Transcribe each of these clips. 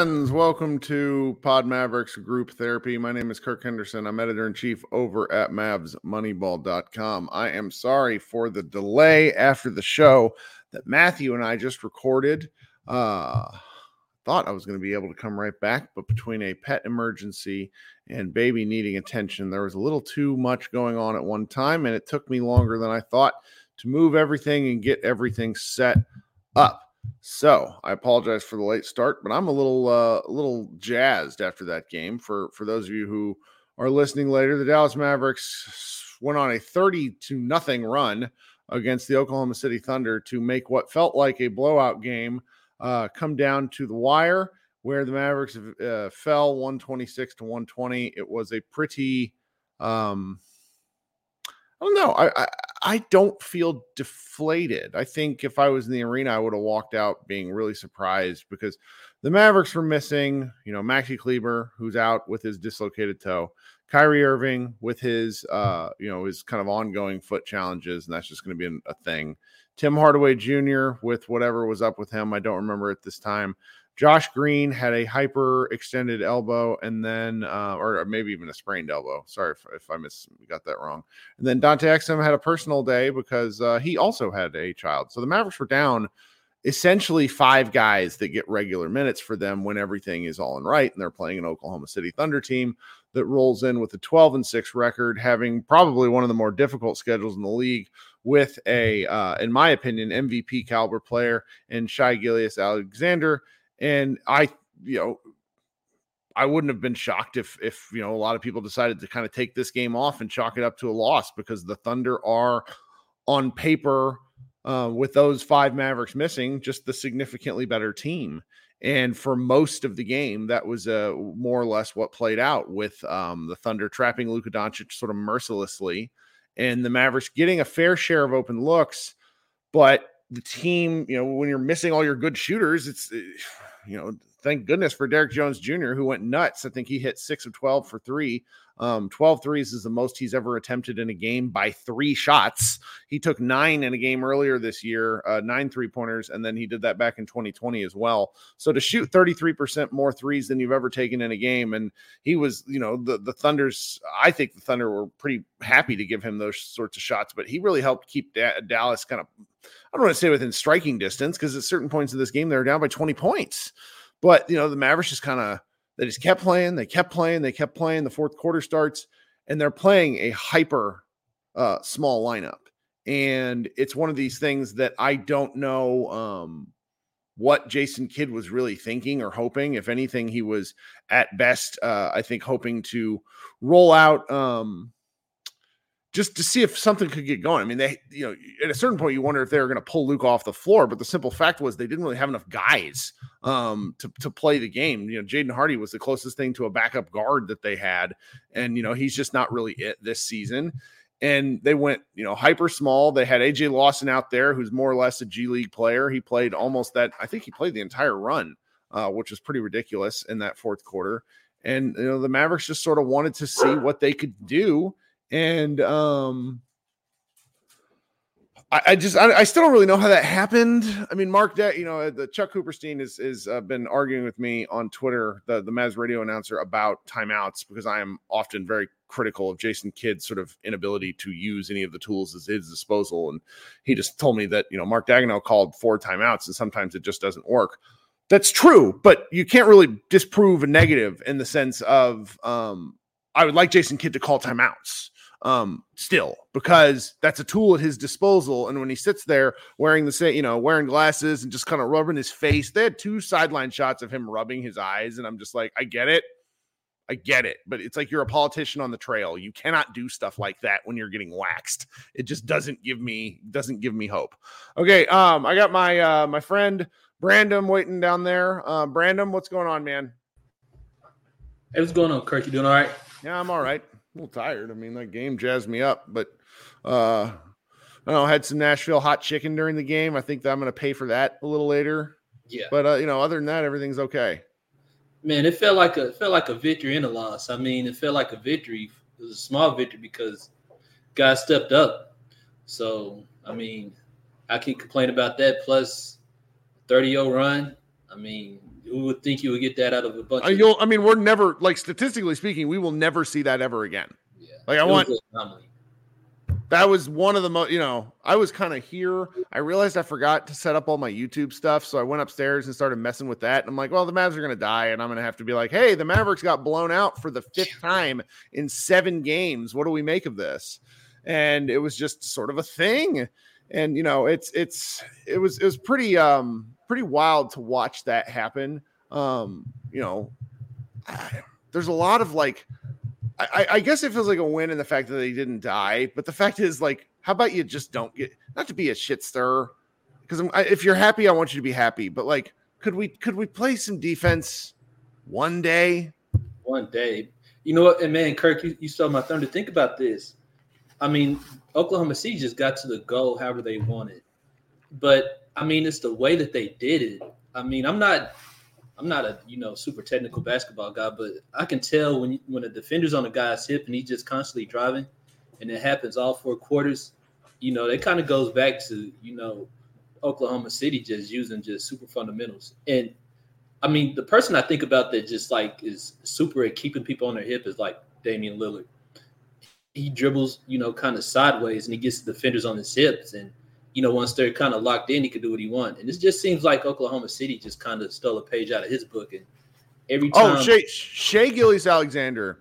Friends. Welcome to Pod Mavericks Group Therapy. My name is Kirk Henderson. I'm editor in chief over at MavsMoneyball.com. I am sorry for the delay after the show that Matthew and I just recorded. Uh, thought I was going to be able to come right back, but between a pet emergency and baby needing attention, there was a little too much going on at one time, and it took me longer than I thought to move everything and get everything set up. So I apologize for the late start, but I'm a little uh, a little jazzed after that game. For for those of you who are listening later, the Dallas Mavericks went on a 30 to nothing run against the Oklahoma City Thunder to make what felt like a blowout game uh, come down to the wire, where the Mavericks uh, fell 126 to 120. It was a pretty um, don't know. I, I, I don't feel deflated. I think if I was in the arena, I would have walked out being really surprised because the Mavericks were missing, you know, Maxi Kleber, who's out with his dislocated toe, Kyrie Irving with his, uh, you know, his kind of ongoing foot challenges, and that's just going to be a thing. Tim Hardaway Jr. with whatever was up with him, I don't remember at this time. Josh Green had a hyper extended elbow and then, uh, or maybe even a sprained elbow. Sorry if, if I miss got that wrong. And then Dante Exum had a personal day because uh, he also had a child. So the Mavericks were down essentially five guys that get regular minutes for them when everything is all in right. And they're playing an Oklahoma City Thunder team that rolls in with a 12 and 6 record, having probably one of the more difficult schedules in the league with a, uh, in my opinion, MVP caliber player and Shai Gilgeous Alexander and I, you know, I wouldn't have been shocked if if you know a lot of people decided to kind of take this game off and chalk it up to a loss because the Thunder are on paper uh, with those five Mavericks missing just the significantly better team. And for most of the game, that was uh, more or less what played out with um, the Thunder trapping Luka Doncic sort of mercilessly, and the Mavericks getting a fair share of open looks, but the team, you know, when you're missing all your good shooters, it's eh, you know, thank goodness for Derrick Jones Jr., who went nuts. I think he hit six of 12 for three. Um, 12 threes is the most he's ever attempted in a game by three shots. He took nine in a game earlier this year, uh, nine three pointers, and then he did that back in 2020 as well. So to shoot 33% more threes than you've ever taken in a game, and he was, you know, the the Thunder's. I think the Thunder were pretty happy to give him those sorts of shots, but he really helped keep da- Dallas kind of. I don't want to say within striking distance because at certain points of this game they were down by 20 points. But you know, the Mavericks just kind of they just kept playing, they kept playing, they kept playing. The fourth quarter starts, and they're playing a hyper uh, small lineup. And it's one of these things that I don't know um, what Jason Kidd was really thinking or hoping. If anything, he was at best, uh, I think, hoping to roll out um, just to see if something could get going. I mean, they, you know, at a certain point, you wonder if they were going to pull Luke off the floor. But the simple fact was they didn't really have enough guys um, to to play the game. You know, Jaden Hardy was the closest thing to a backup guard that they had, and you know, he's just not really it this season. And they went, you know, hyper small. They had AJ Lawson out there, who's more or less a G League player. He played almost that. I think he played the entire run, uh, which was pretty ridiculous in that fourth quarter. And you know, the Mavericks just sort of wanted to see what they could do and um I, just I, still don't really know how that happened. I mean, Mark, De- you know, the Chuck Cooperstein is is uh, been arguing with me on Twitter, the the Mavs radio announcer, about timeouts because I am often very critical of Jason Kidd's sort of inability to use any of the tools at his disposal. And he just told me that you know Mark Daigneault called four timeouts, and sometimes it just doesn't work. That's true, but you can't really disprove a negative in the sense of um, I would like Jason Kidd to call timeouts um still because that's a tool at his disposal. And when he sits there wearing the same you know wearing glasses and just kind of rubbing his face they had two sideline shots of him rubbing his eyes. And i'm just like i get it. I get it. But it's like you're a politician on the trail. You cannot do stuff like that when you're getting waxed. It just doesn't give me doesn't give me hope. Okay um i got my uh my friend brandon waiting down there. Uh brandon what's going on man? Hey what's going on kirk? You doing all right? Yeah i'm all right a little tired. I mean, that game jazzed me up, but uh, I don't know. Had some Nashville hot chicken during the game. I think that I'm going to pay for that a little later. Yeah, but uh, you know, other than that, everything's okay. Man, it felt like a it felt like a victory and a loss. I mean, it felt like a victory. It was a small victory because guys stepped up. So I mean, I can complain about that. Plus, 30 0 run. I mean, who would think you would get that out of a bunch? Uh, you'll, I mean, we're never like statistically speaking, we will never see that ever again. Yeah, like I want. That was one of the most, you know, I was kind of here. I realized I forgot to set up all my YouTube stuff. So I went upstairs and started messing with that. And I'm like, well, the Mavs are going to die. And I'm going to have to be like, hey, the Mavericks got blown out for the fifth time in seven games. What do we make of this? And it was just sort of a thing. And, you know, it's, it's, it was, it was pretty, um, pretty wild to watch that happen. Um, you know, there's a lot of like, I, I, guess it feels like a win in the fact that they didn't die, but the fact is, like, how about you just don't get not to be a shit stir? Because if you're happy, I want you to be happy. But like, could we could we play some defense one day? One day, you know what? And man, Kirk, you, you stole my thunder. To think about this. I mean, Oklahoma City just got to the goal however they wanted, but I mean, it's the way that they did it. I mean, I'm not, I'm not a you know super technical basketball guy, but I can tell when when a defender's on a guy's hip and he's just constantly driving, and it happens all four quarters. You know, it kind of goes back to you know Oklahoma City just using just super fundamentals. And I mean, the person I think about that just like is super at keeping people on their hip is like Damian Lillard. He dribbles, you know, kind of sideways and he gets the defenders on his hips. And you know, once they're kind of locked in, he could do what he wants. And it just seems like Oklahoma City just kind of stole a page out of his book. And every oh, time, oh, Shai, Shai Gilgeous-Alexander,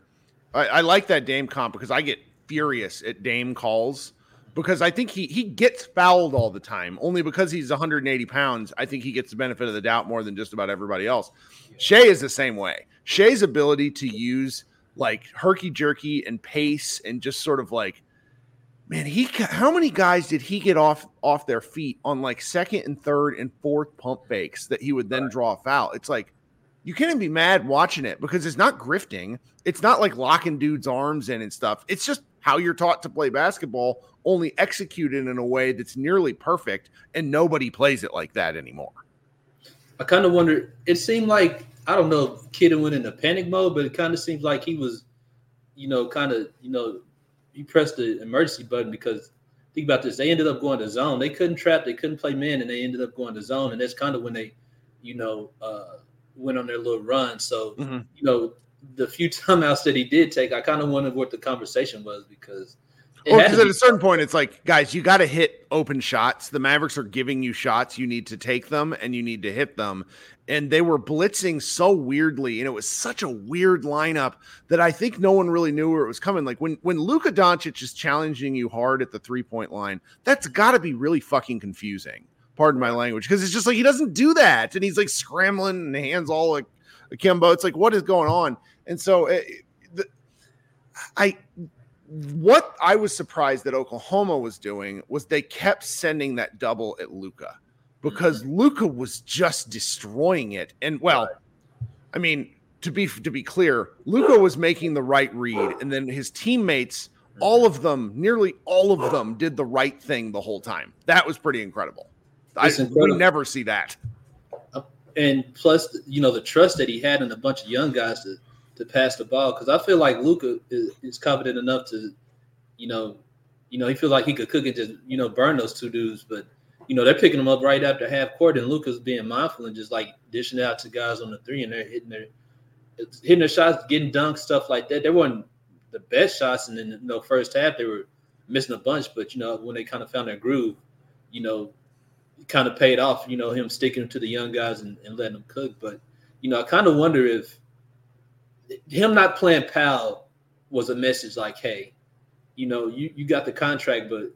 I, I, like that Dame comp because I get furious at Dame calls because I think he he gets fouled all the time. Only because he's 180 pounds, I think he gets the benefit of the doubt more than just about everybody else. Yeah. Shai is the same way. Shai's ability to use like herky jerky and pace and just sort of like man, he how many guys did he get off off their feet on like second and third and fourth pump fakes that he would then right. draw a foul? It's like you can't even be mad watching it because it's not grifting. It's not like locking dudes' arms in and stuff. It's just how you're taught to play basketball, only executed in a way that's nearly perfect, and nobody plays it like that anymore. I kind of wonder. It seemed like I don't know if Kidd went into panic mode, but it kind of seems like he was, you know, kind of you know you press the emergency button because think about this. They ended up going to zone. They couldn't trap. They couldn't play men, and they ended up going to zone. And that's kind of when they, you know, uh, went on their little run. So mm-hmm. you know, the few timeouts that he did take, I kind of wondered what the conversation was because well, because at a certain point, it's like, guys, you got to hit open shots. The Mavericks are giving you shots. You need to take them and you need to hit them. And they were blitzing so weirdly, and it was such a weird lineup that I think no one really knew where it was coming. Like when when Luka Doncic is challenging you hard at the three point line, that's got to be really fucking confusing Pardon my language, because it's just like he doesn't do that, and he's like scrambling and hands all like akimbo. It's like what is going on? And so it, the, I what I was surprised that Oklahoma was doing was they kept sending that double at Luka because mm-hmm. Luka was just destroying it. And well, I mean, to be to be clear, Luka was making the right read, and then his teammates, all of them, nearly all of them, did the right thing the whole time. That was pretty incredible. I incredible. never see that. And plus, you know, the trust that he had in a bunch of young guys to to pass the ball because I feel like Luka is, is confident enough to, you know, you know, he feels like he could cook and just you know burn those two dudes, but you know they're picking him up right after half court, and Luka's being mindful and just like dishing out to guys on the three, and they're hitting their hitting their shots, getting dunked, stuff like that. They weren't the best shots, and then you know first half they were missing a bunch, but you know when they kind of found their groove, you know, kind of paid off. You know him sticking to the young guys and, and letting them cook, but you know I kind of wonder if him not playing Powell was a message like, hey, you know, you, you got the contract, but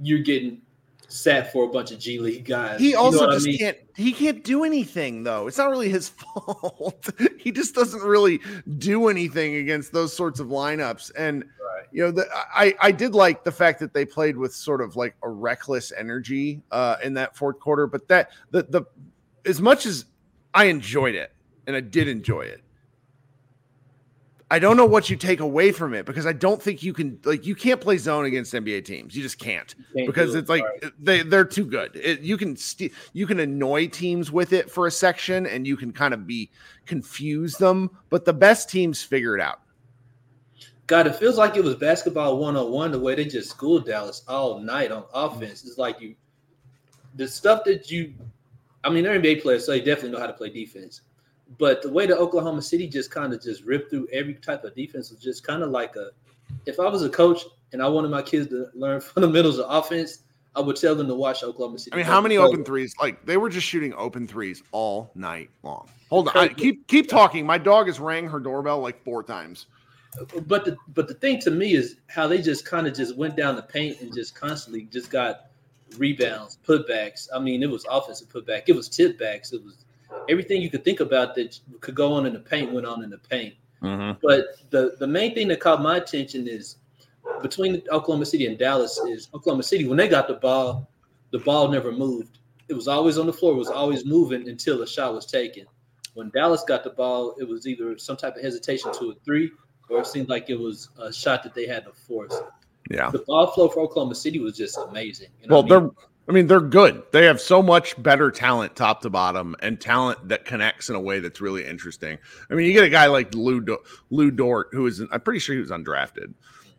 you're getting sat for a bunch of G League guys. He also you know just I mean? can't he can't do anything though. It's not really his fault. he just doesn't really do anything against those sorts of lineups. And right. you know, the, I I did like the fact that they played with sort of like a reckless energy uh in that fourth quarter, but that the the as much as I enjoyed it and I did enjoy it I don't know what you take away from it because I don't think you can like you can't play zone against NBA teams. You just can't, can't because it's like right. they they're too good. It, you can st- you can annoy teams with it for a section and you can kind of be confuse them, but the best teams figure it out. God, it feels like it was basketball 101 the way they just schooled Dallas all night on offense. It's like you the stuff that you I mean, they're NBA players, so they definitely know how to play defense. But the way that Oklahoma City just kind of just ripped through every type of defense was just kind of like a. If I was a coach and I wanted my kids to learn fundamentals of offense, I would tell them to watch Oklahoma City. I mean, how many open threes? Like they were just shooting open threes all night long. Hold on, I, keep keep talking. My dog has rang her doorbell like four times. But the but the thing to me is how they just kind of just went down the paint and just constantly just got rebounds, putbacks. I mean, it was offensive putback, it was tip backs, it was everything you could think about that could go on in the paint went on in the paint. Mm-hmm. But the the main thing that caught my attention is between Oklahoma City and Dallas is Oklahoma City when they got the ball, the ball never moved. It was always on the floor. It was always moving until a shot was taken. When Dallas got the ball, it was either some type of hesitation to a three, or it seemed like it was a shot that they had to force. Yeah, the ball flow for Oklahoma City was just amazing. You know well, I mean? they're I mean, they're good. They have so much better talent top to bottom and talent that connects in a way that's really interesting. I mean, you get a guy like Lu, Lu Dort, who is, I'm pretty sure he was undrafted,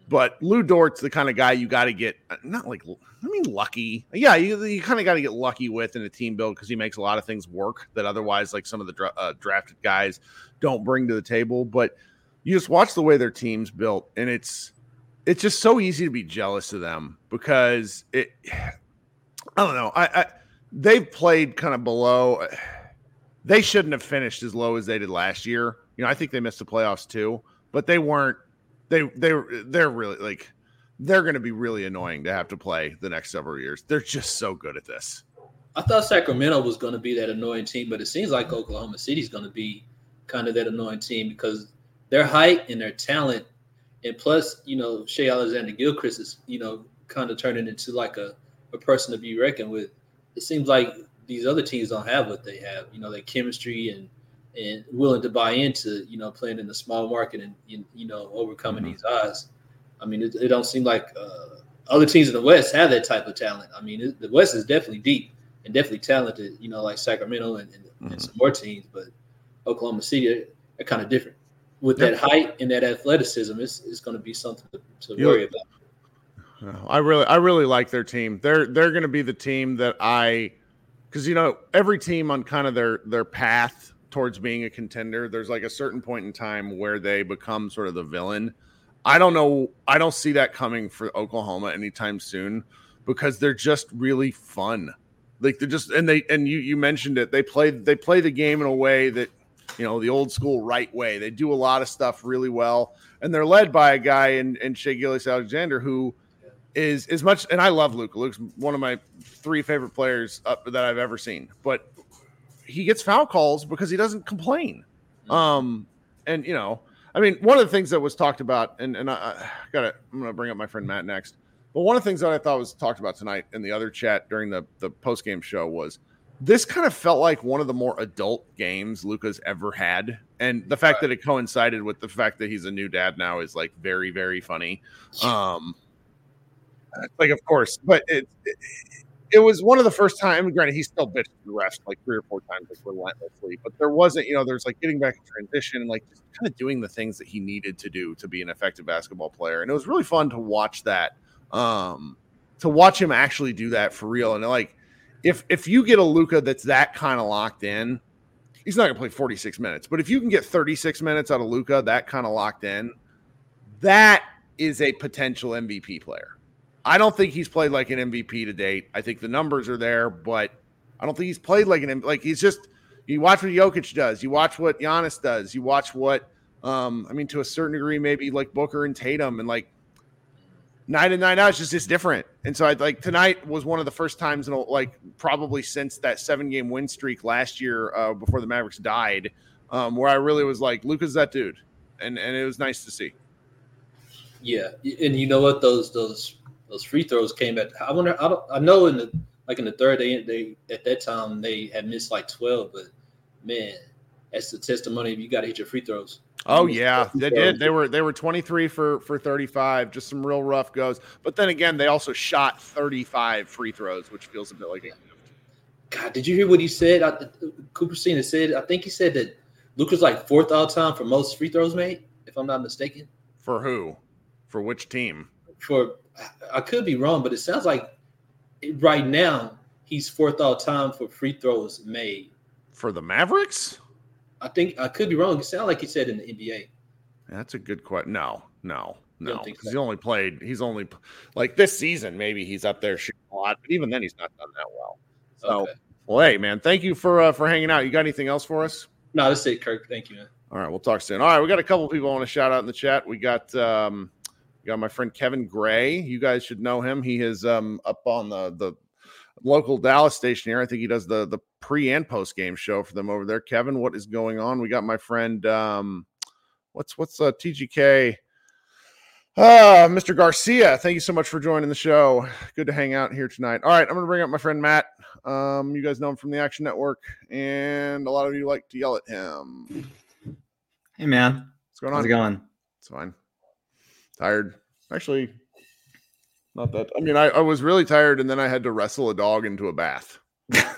but Lu Dort's the kind of guy you got to get, not like, I mean, lucky. Yeah, you, you kind of got to get lucky with in a team build because he makes a lot of things work that otherwise, like some of the dra- uh, drafted guys don't bring to the table. But you just watch the way their team's built, and it's, it's just so easy to be jealous of them because it I don't know. I, I they've played kind of below. They shouldn't have finished as low as they did last year. You know, I think they missed the playoffs too, but they weren't. They they they're really like they're going to be really annoying to have to play the next several years. They're just so good at this. I thought Sacramento was going to be that annoying team, but it seems like Oklahoma City's going to be kind of that annoying team because their height and their talent, and plus, you know, Shai Alexander-Gilchrist is, you know, kind of turning into like a a person to be reckoned with. It seems like these other teams don't have what they have. You know, their chemistry and and willing to buy into you know playing in the small market and you know overcoming mm-hmm. these odds. I mean, it, it don't seem like uh, other teams in the West have that type of talent. I mean, it, the West is definitely deep and definitely talented. You know, like Sacramento and, and, mm-hmm. and some more teams, but Oklahoma City are, are kind of different. With yep. that height and that athleticism, it's, it's going to be something to, to worry about. I really, I really like their team. They're they're going to be the team that I, because you know every team on kind of their their path towards being a contender, there's like a certain point in time where they become sort of the villain. I don't know. I don't see that coming for Oklahoma anytime soon because they're just really fun. Like they're just and they and you you mentioned it. They play they play the game in a way that you know the old school right way. They do a lot of stuff really well, and they're led by a guy in in Shai Gilgeous Alexander who is as much, and I love Luka. Luke's one of my three favorite players up, that I've ever seen, but he gets foul calls because he doesn't complain. Um, and you know, I mean, one of the things that was talked about, and and I, I got to, I'm going to bring up my friend Matt next. But one of the things that I thought was talked about tonight in the other chat during the the post game show was this kind of felt like one of the more adult games Luka's ever had, and the fact that it coincided with the fact that he's a new dad now is like very very funny. Um, like of course, but it, it it was one of the first times. Granted, he still bitched the refs like three or four times, like relentlessly. But there wasn't, you know, there's like getting back in transition and like just kind of doing the things that he needed to do to be an effective basketball player. And it was really fun to watch that, um, to watch him actually do that for real. And like, if if you get a Luka that's that kind of locked in, he's not to play 46 minutes. But if you can get 36 minutes out of Luka, that kind of locked in, that is a potential MVP player. I don't think he's played like an MVP to date. I think the numbers are there, but I don't think he's played like an like he's just you watch what Jokic does, you watch what Giannis does, you watch what um I mean to a certain degree maybe like Booker and Tatum and like night and night out it's just it's different. And so I like tonight was one of the first times in a, like probably since that seven game win streak last year uh, before the Mavericks died, um, where I really was like Luka's that dude, and and it was nice to see. Yeah, and you know what? Those those those free throws came at. I wonder. I don't. I know in the like in the third, they they at that time they had missed like twelve, but man, that's the testimony. You got to hit your free throws. Oh yeah, they did. They were they were 23 for for 35, just some real rough goes. But then again, they also shot 35 free throws, which feels a bit like a God, did you hear what he said? I, Cooperstein said. I think he said that Luke was like fourth all time for most free throws made, if I'm not mistaken. For who? For which team? For I could be wrong, but it sounds like right now he's fourth all time for free throws made. For the Mavericks? I think I could be wrong. It sounds like he said in the NBA. That's a good question. No, no, no. Because so? he only played. He's only like this season. Maybe he's up there shooting a lot, but even then, he's not done that well. So, Okay. well, hey, man, thank you for uh, for hanging out. You got anything else for us? No, that's it, Kirk. Thank you, man. All right, we'll talk soon. All right, we got a couple people I want to shout out in the chat. We got um got my friend Kevin Gray. You guys should know him. He is um up on the the local Dallas station here. I think he does the the pre and post game show for them over there. Kevin, what is going on? We got my friend um what's what's uh TGK uh, Mr. Garcia, thank you so much for joining the show. Good to hang out here tonight. All right, I'm going to bring up my friend Matt. Um, you guys know him from the Action Network, and a lot of you like to yell at him. Hey man, What's going on? how's it going? It's fine. Tired. Actually, not that. I mean, I, I was really tired, and then I had to wrestle a dog into a bath. that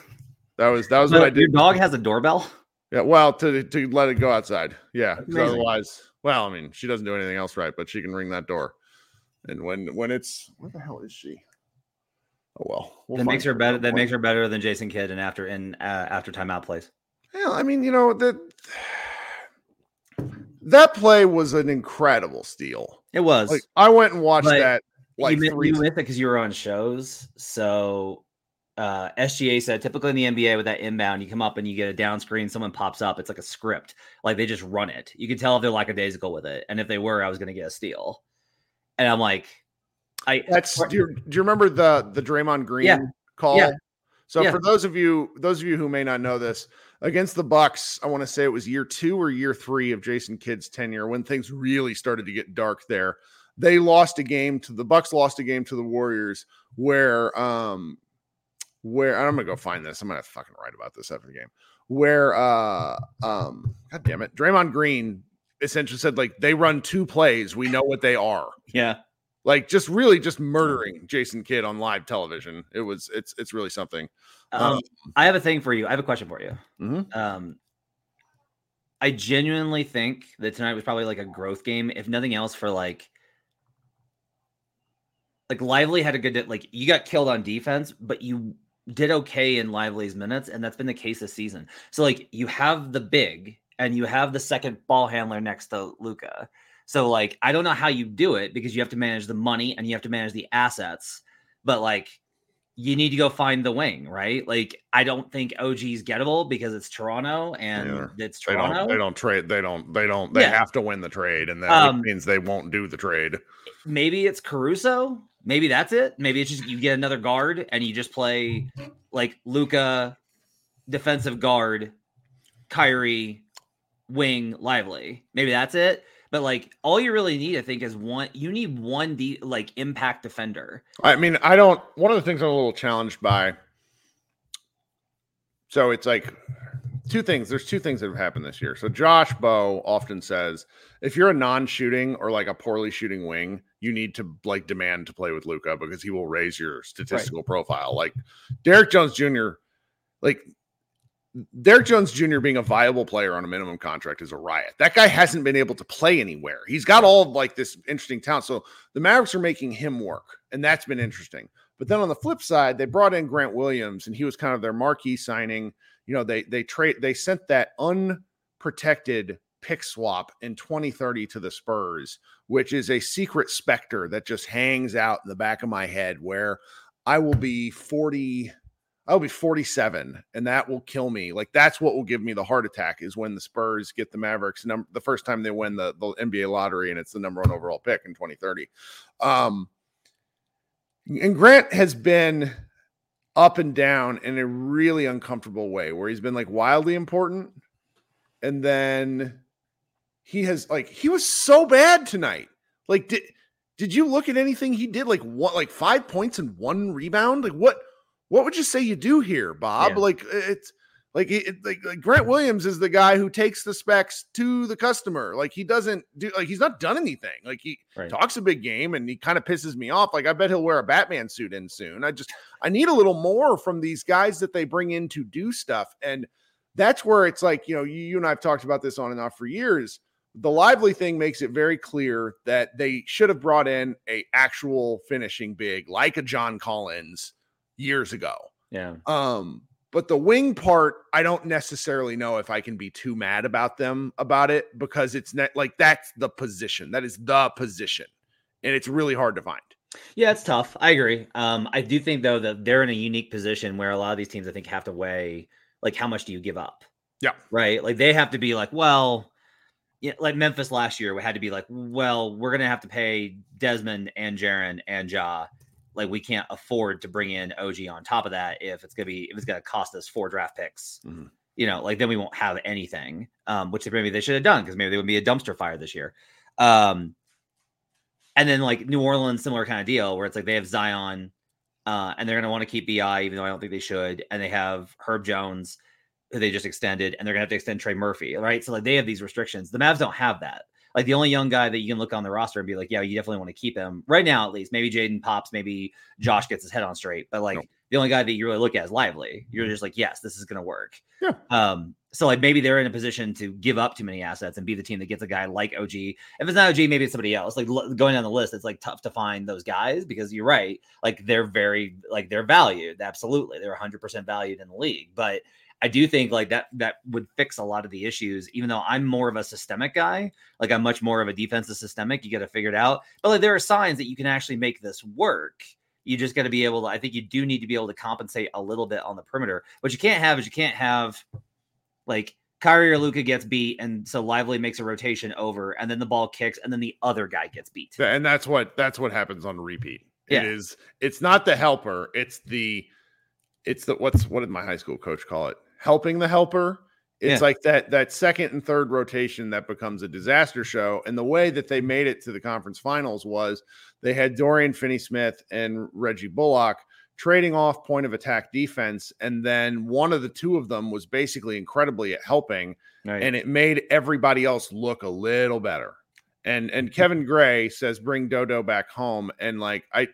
was that was what I did. Your dog has a doorbell. Yeah, well, to to let it go outside. Yeah, otherwise, well, I mean, she doesn't do anything else right, but she can ring that door. And when when it's where the hell is she? Oh well, we'll that makes her better. That makes her better than Jason Kidd and after in uh, after timeout plays. Yeah, I mean, you know that that play was an incredible steal. It was. Like I went and watched But that like you, mi- three you missed it because you were on shows. So uh, SGA said typically in the NBA with that inbound, you come up and you get a down screen, someone pops up. It's like a script. Like they just run it. You can tell if they're lackadaisical with it. And if they were, I was going to get a steal. And I'm like, I That's do you, do you remember the the Draymond Green Yeah. call? Yeah. So Yeah. for those of you those of you who may not know this, against the Bucks, I want to say it was year 2 or year 3 of Jason Kidd's tenure when things really started to get dark there. They lost a game to the Bucks lost a game to the Warriors where um where I'm to go find this. I'm to fucking write about this after the game. Where uh um god damn it, Draymond Green essentially said like they run two plays, we know what they are yeah. Like just really just murdering Jason Kidd on live television. It was it's it's really something. Um, Um, I have a thing for you. I have a question for you. Mhm. Um, I genuinely think that tonight was probably like a growth game, if nothing else, for like, like Lively had a good like you got killed on defense, but you did okay in Lively's minutes, and that's been the case this season. So like you have the big and you have the second ball handler next to Luka. So like I don't know how you do it because you have to manage the money and you have to manage the assets, but like you need to go find the wing, right? Like I don't think OG's gettable because it's Toronto and Yeah. it's They Toronto. don't they don't trade they don't they don't they Yeah. have to win the trade and that Um, means they won't do the trade. Maybe it's Caruso. maybe that's it. Maybe it's just you get another guard and you just play like Luka, defensive guard, Kyrie, wing, lively. Maybe that's it. But like all you really need, I think, is one. You need one de- like impact defender. I mean, I don't. One of the things I'm a little challenged by. So it's like two things. There's two things that have happened this year. So Josh Bowe often says, if you're a non-shooting or like a poorly shooting wing, you need to like demand to play with Luka because he will raise your statistical right. profile. Like Derrick Jones Jr. Like Derrick Jones Jr. being a viable player on a minimum contract is a riot. That guy hasn't been able to play anywhere. He's got all like this interesting talent. So the Mavericks are making him work, and that's been interesting. But then on the flip side, they brought in Grant Williams, and he was kind of their marquee signing. You know, they they trade they sent that unprotected pick swap in 2030 to the Spurs, which is a secret specter that just hangs out in the back of my head where I will be 40 I'll be 47 and that will kill me. Like that's what will give me the heart attack is when the Spurs get the Mavericks number the first time they win the, the NBA lottery and it's the number one overall pick in 2030. Um and Grant has been up and down in a really uncomfortable way where he's been like wildly important and then he has like he was so bad tonight. Like did did you look at anything he did like what like 5 points and one rebound? Like what what would you say you do here, Bob? Yeah. Like it's like, it, like, like Grant Williams is the guy who takes the specs to the customer. Like he doesn't do like he's not done anything. Like he right. talks a big game and he kind of pisses me off. Like I bet he'll wear a Batman suit in soon. I just I need a little more from these guys that they bring in to do stuff. And that's where it's like, you know, you, you and I've talked about this on and off for years. The lively thing makes it very clear that they should have brought in a actual finishing big like a John Collins years ago. Yeah. Um, but the wing part, I don't necessarily know if I can be too mad about them about it because it's not like that's the position. That is the position. And it's really hard to find. Yeah, it's tough. I agree. Um, I do think though that they're in a unique position where a lot of these teams I think have to weigh like how much do you give up? Yeah. Right. Like they have to be like, well, yeah, like Memphis last year, we had to be like, well, we're gonna have to pay Desmond and Jaren and Ja like we can't afford to bring in OG on top of that if it's gonna be if it's gonna cost us four draft picks. Mm-hmm. You know, like then we won't have anything. Um, which maybe they should have done because maybe they would be a dumpster fire this year. Um, and then like New Orleans, similar kind of deal where it's like they have Zion, uh, and they're gonna want to keep Bi, even though I don't think they should, and they have Herb Jones, who they just extended, and they're gonna have to extend Trey Murphy, right? So like they have these restrictions. The Mavs don't have that like the only young guy that you can look on the roster and be like, yeah, you definitely want to keep him right now, at least. Maybe Jaden pops, maybe Josh gets his head on straight, but like no. the only guy that you really look at is lively. You're just like, yes, this is going to work. Yeah. Um, so like maybe they're in a position to give up too many assets and be the team that gets a guy like OG. If it's not OG, maybe it's somebody else. Like going down the list, it's like tough to find those guys because you're right. Like they're very like they're valued. Absolutely, they're 100 percent valued in the league. But I do think like that that would fix a lot of the issues, even though I'm more of a systemic guy. Like I'm much more of a defensive systemic. You got to figure it out. But like there are signs that you can actually make this work. You just got to be able to, I think you do need to be able to compensate a little bit on the perimeter. What you can't have is you can't have like Kyrie or Luka gets beat, and so Lively makes a rotation over, and then the ball kicks, and then the other guy gets beat. Yeah, and that's what that's what happens on repeat. It yeah. is it's not the helper, it's the it's the what's what did my high school coach call it? Helping the helper. It's yeah. like that that second and third rotation that becomes a disaster show. And the way that they made it to the conference finals was they had Dorian Finney-Smith and Reggie Bullock trading off point of attack defense, and then one of the two of them was basically incredibly at helping, right. and it made everybody else look a little better. And and mm-hmm. Kevin Gray says bring Dodo back home, and like I,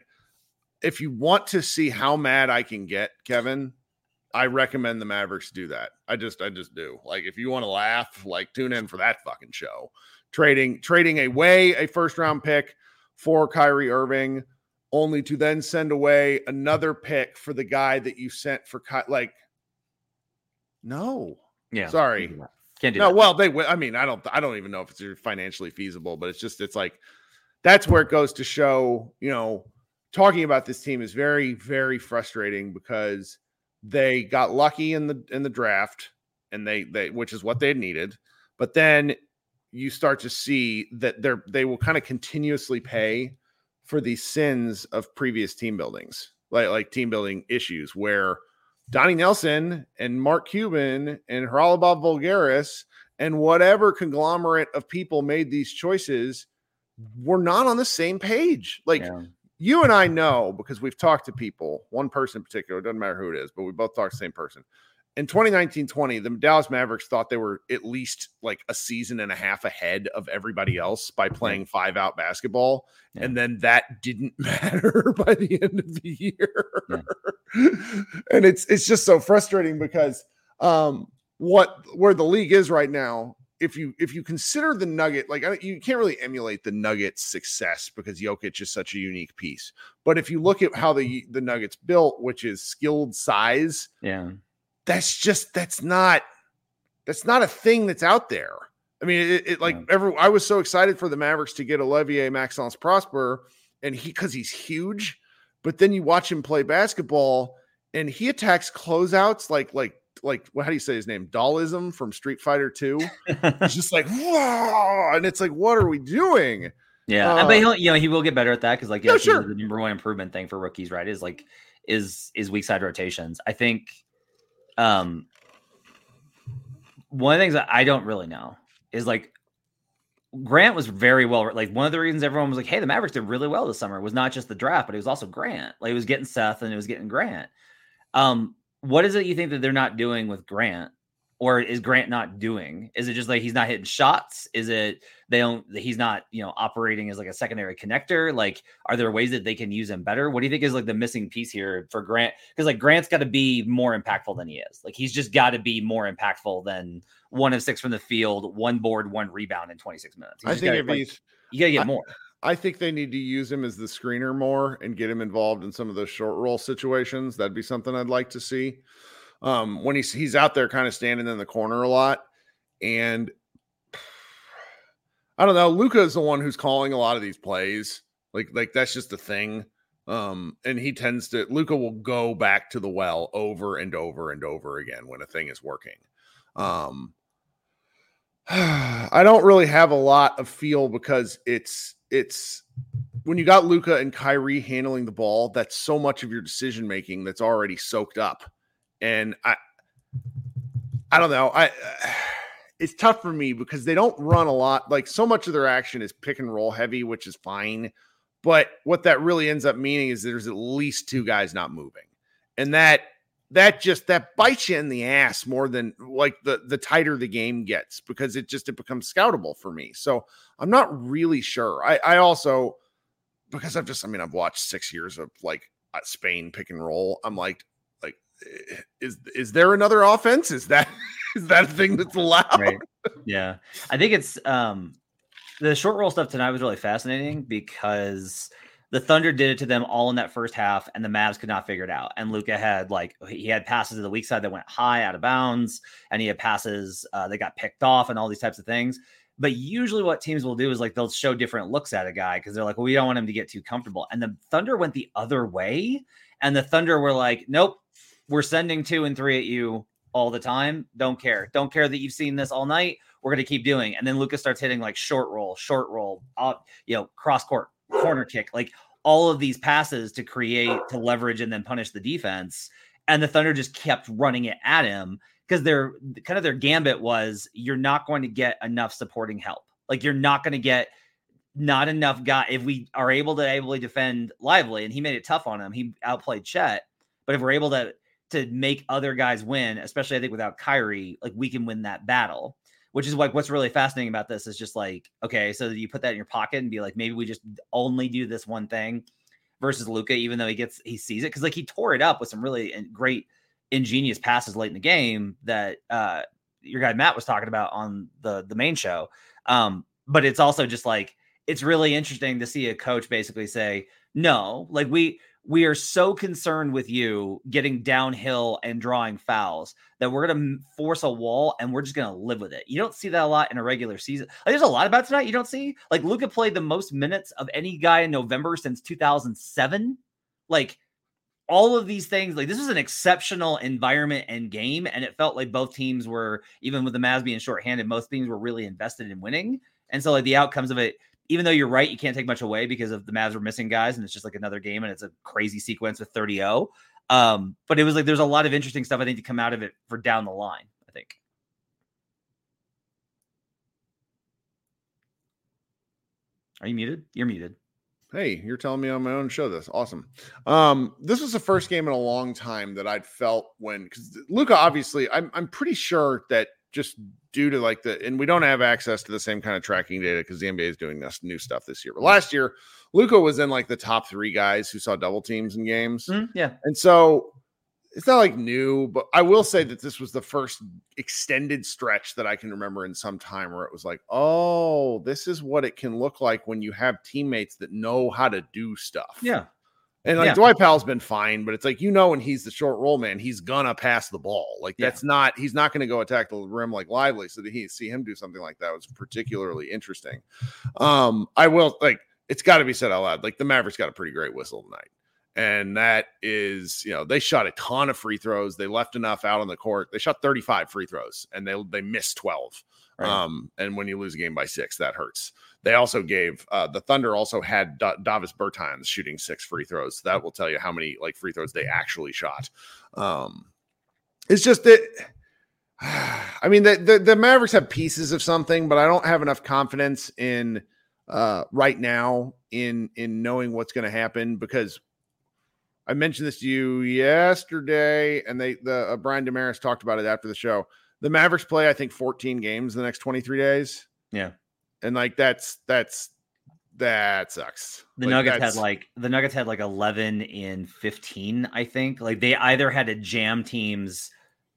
if you want to see how mad I can get, Kevin, I recommend the Mavericks do that. I just I just do. Like if you want to laugh, like tune in for that fucking show. Trading trading away a first round pick for Kyrie Irving only to then send away another pick for the guy that you sent for Ky- like no. Yeah. Sorry. Can't do no, that. well, they I mean, I don't I don't even know if it's financially feasible, but it's just it's like that's where it goes to show, you know, talking about this team is very very frustrating because they got lucky in the in the draft and they they which is what they needed but then you start to see that they're they will kind of continuously pay for the sins of previous team buildings, like like team building issues where Donnie Nelson and Mark Cuban and Haralabos Voulgaris and whatever conglomerate of people made these choices were not on the same page. Like Yeah. You and I know because we've talked to people, one person in particular, it doesn't matter who it is, but we both talked to the same person. In 2019 20, the Dallas Mavericks thought they were at least like a season and a half ahead of everybody else by playing five out basketball. Yeah. And then that didn't matter by the end of the year. and it's it's just so frustrating because um what where the league is right now if you if you consider the nugget like you can't really emulate the nuggets success because Jokic is such a unique piece but if you look at how the the nuggets built which is skilled size Yeah. that's just that's not that's not a thing that's out there i mean it, it like Yeah. every i was so excited for the mavericks to get olivier maxence prosper and he because he's huge but then you watch him play basketball and he attacks closeouts like like like what how do you say his name dhalsim from street fighter 2 it's just like whoa and it's like what are we doing Yeah, Uh, but he'll you know he will get better at that because like No, yeah, sure. the number one improvement thing for rookies, right? Is like is is weak side rotations. I think um one of the things that I don't really know is like Grant was very well like one of the reasons everyone was like, hey, the Mavericks did really well this summer was not just the draft, but it was also Grant. Like it was getting Seth and it was getting Grant. Um, what is it you think that they're not doing with Grant? Or is Grant not doing? Is it just like he's not hitting shots? Is it they don't he's not you know operating as like a secondary connector like are there ways that they can use him better what do you think is like the missing piece here for grant because like grant's got to be more impactful than he is like he's just got to be more impactful than one of six from the field one board one rebound in 26 minutes He's i think gotta, if like, he's you gotta get I- more I think they need to use him as the screener more and get him involved in some of those short roll situations. That'd be something I'd like to see. Um, when he's he's out there kind of standing in the corner a lot, and I don't know. Luka is the one who's calling a lot of these plays. Like like that's just a thing. Um, and he tends to Luka will go back to the well over and over and over again when a thing is working. Um, I don't really have a lot of feel because it's it's when you got Luka and Kyrie handling the ball, that's so much of your decision making that's already soaked up. And I I don't know. I it's tough for me because they don't run a lot. Like so much of their action is pick and roll heavy, which is fine. But what that really ends up meaning is there's at least two guys not moving. And that that just that bites you in the ass more than like the the tighter the game gets because it just it becomes scoutable for me. So I'm not really sure. I I also because I've just I mean I've watched six years of like uh, Spain pick and roll. I'm like like eh, is is there another offense? Is that is that a thing that's allowed? right yeah i think it's um the short roll stuff tonight was really fascinating because the thunder did it to them all in that first half and the mavs could not figure it out and luka had like he had passes to the weak side that went high out of bounds and he had passes uh, that got picked off and all these types of things but usually what teams will do is like they'll show different looks at a guy because they're like well we don't want him to get too comfortable and the thunder went the other way and the thunder were like nope we're sending two and three at you all the time. Don't care. Don't care that you've seen this all night. We're going to keep doing. And then Lucas starts hitting like short roll, short roll, up, you know, cross court, corner kick, like all of these passes to create, to leverage, and then punish the defense. And the Thunder just kept running it at him because their kind of their gambit was you're not going to get enough supporting help. Like you're not going to get not enough guy. If we are able to ably defend lively, and he made it tough on him, he outplayed Chet. But if we're able to to make other guys win, especially I think without Kyrie, like we can win that battle. Which is like what's really fascinating about this is just like, okay, so you put that in your pocket and be like, maybe we just only do this one thing versus Luka, even though he gets he sees it. Cause like he tore it up with some really great ingenious passes late in the game that uh your guy Matt was talking about on the the main show. Um, but it's also just like it's really interesting to see a coach basically say, no, like we we are so concerned with you getting downhill and drawing fouls that we're going to force a wall and we're just going to live with it. You don't see that a lot in a regular season. Like, there's a lot about tonight you don't see. Like Luka played the most minutes of any guy in November since 2007. Like all of these things, like this was an exceptional environment and game, and it felt like both teams were, even with the Mavs being shorthanded, most teams were really invested in winning. And so, like the outcomes of it even though you're right, you can't take much away because of the Mavs were missing guys, and it's just like another game, and it's a crazy sequence with 30-0. Um, but it was like there's a lot of interesting stuff I think to come out of it for down the line. I think. Are you muted? You're muted. Hey, you're telling me on my own show this. Awesome. Um, this was the first game in a long time that I'd felt when because Luka, obviously, I'm I'm pretty sure that just due to like the and we don't have access to the same kind of tracking data because the NBA is doing this new stuff this year. But last year, Luka was in like the top three guys who saw double teams in games. Mm, yeah. And so it's not like new, but I will say that this was the first extended stretch that I can remember in some time where it was like, oh, this is what it can look like when you have teammates that know how to do stuff. Yeah. And like Yeah. Dwight Powell's been fine, but it's like you know when he's the short roll man, he's gonna pass the ball. Like Yeah. that's not he's not gonna go attack the rim like Lively. So that he see him do something like that was particularly interesting. Um, I will like it's got to be said out loud. Like the Mavericks got a pretty great whistle tonight. And that is, you know, they shot a ton of free throws. They left enough out on the court. They shot 35 free throws and they they missed 12. Right. Um, and when you lose a game by six, that hurts. They also gave uh, the Thunder also had da- Davis Bertans shooting six free throws. That will tell you how many like free throws they actually shot. Um, it's just that. I mean, the, the the Mavericks have pieces of something, but I don't have enough confidence in uh, right now in in knowing what's going to happen because I mentioned this to you yesterday, and they the uh, Brian Dameris talked about it after the show. The Mavericks play, I think, 14 games in the next 23 days. Yeah. And like that's that's that sucks. The Like, Nuggets that's- had like the Nuggets had like 11 in 15, I think. Like they either had to jam teams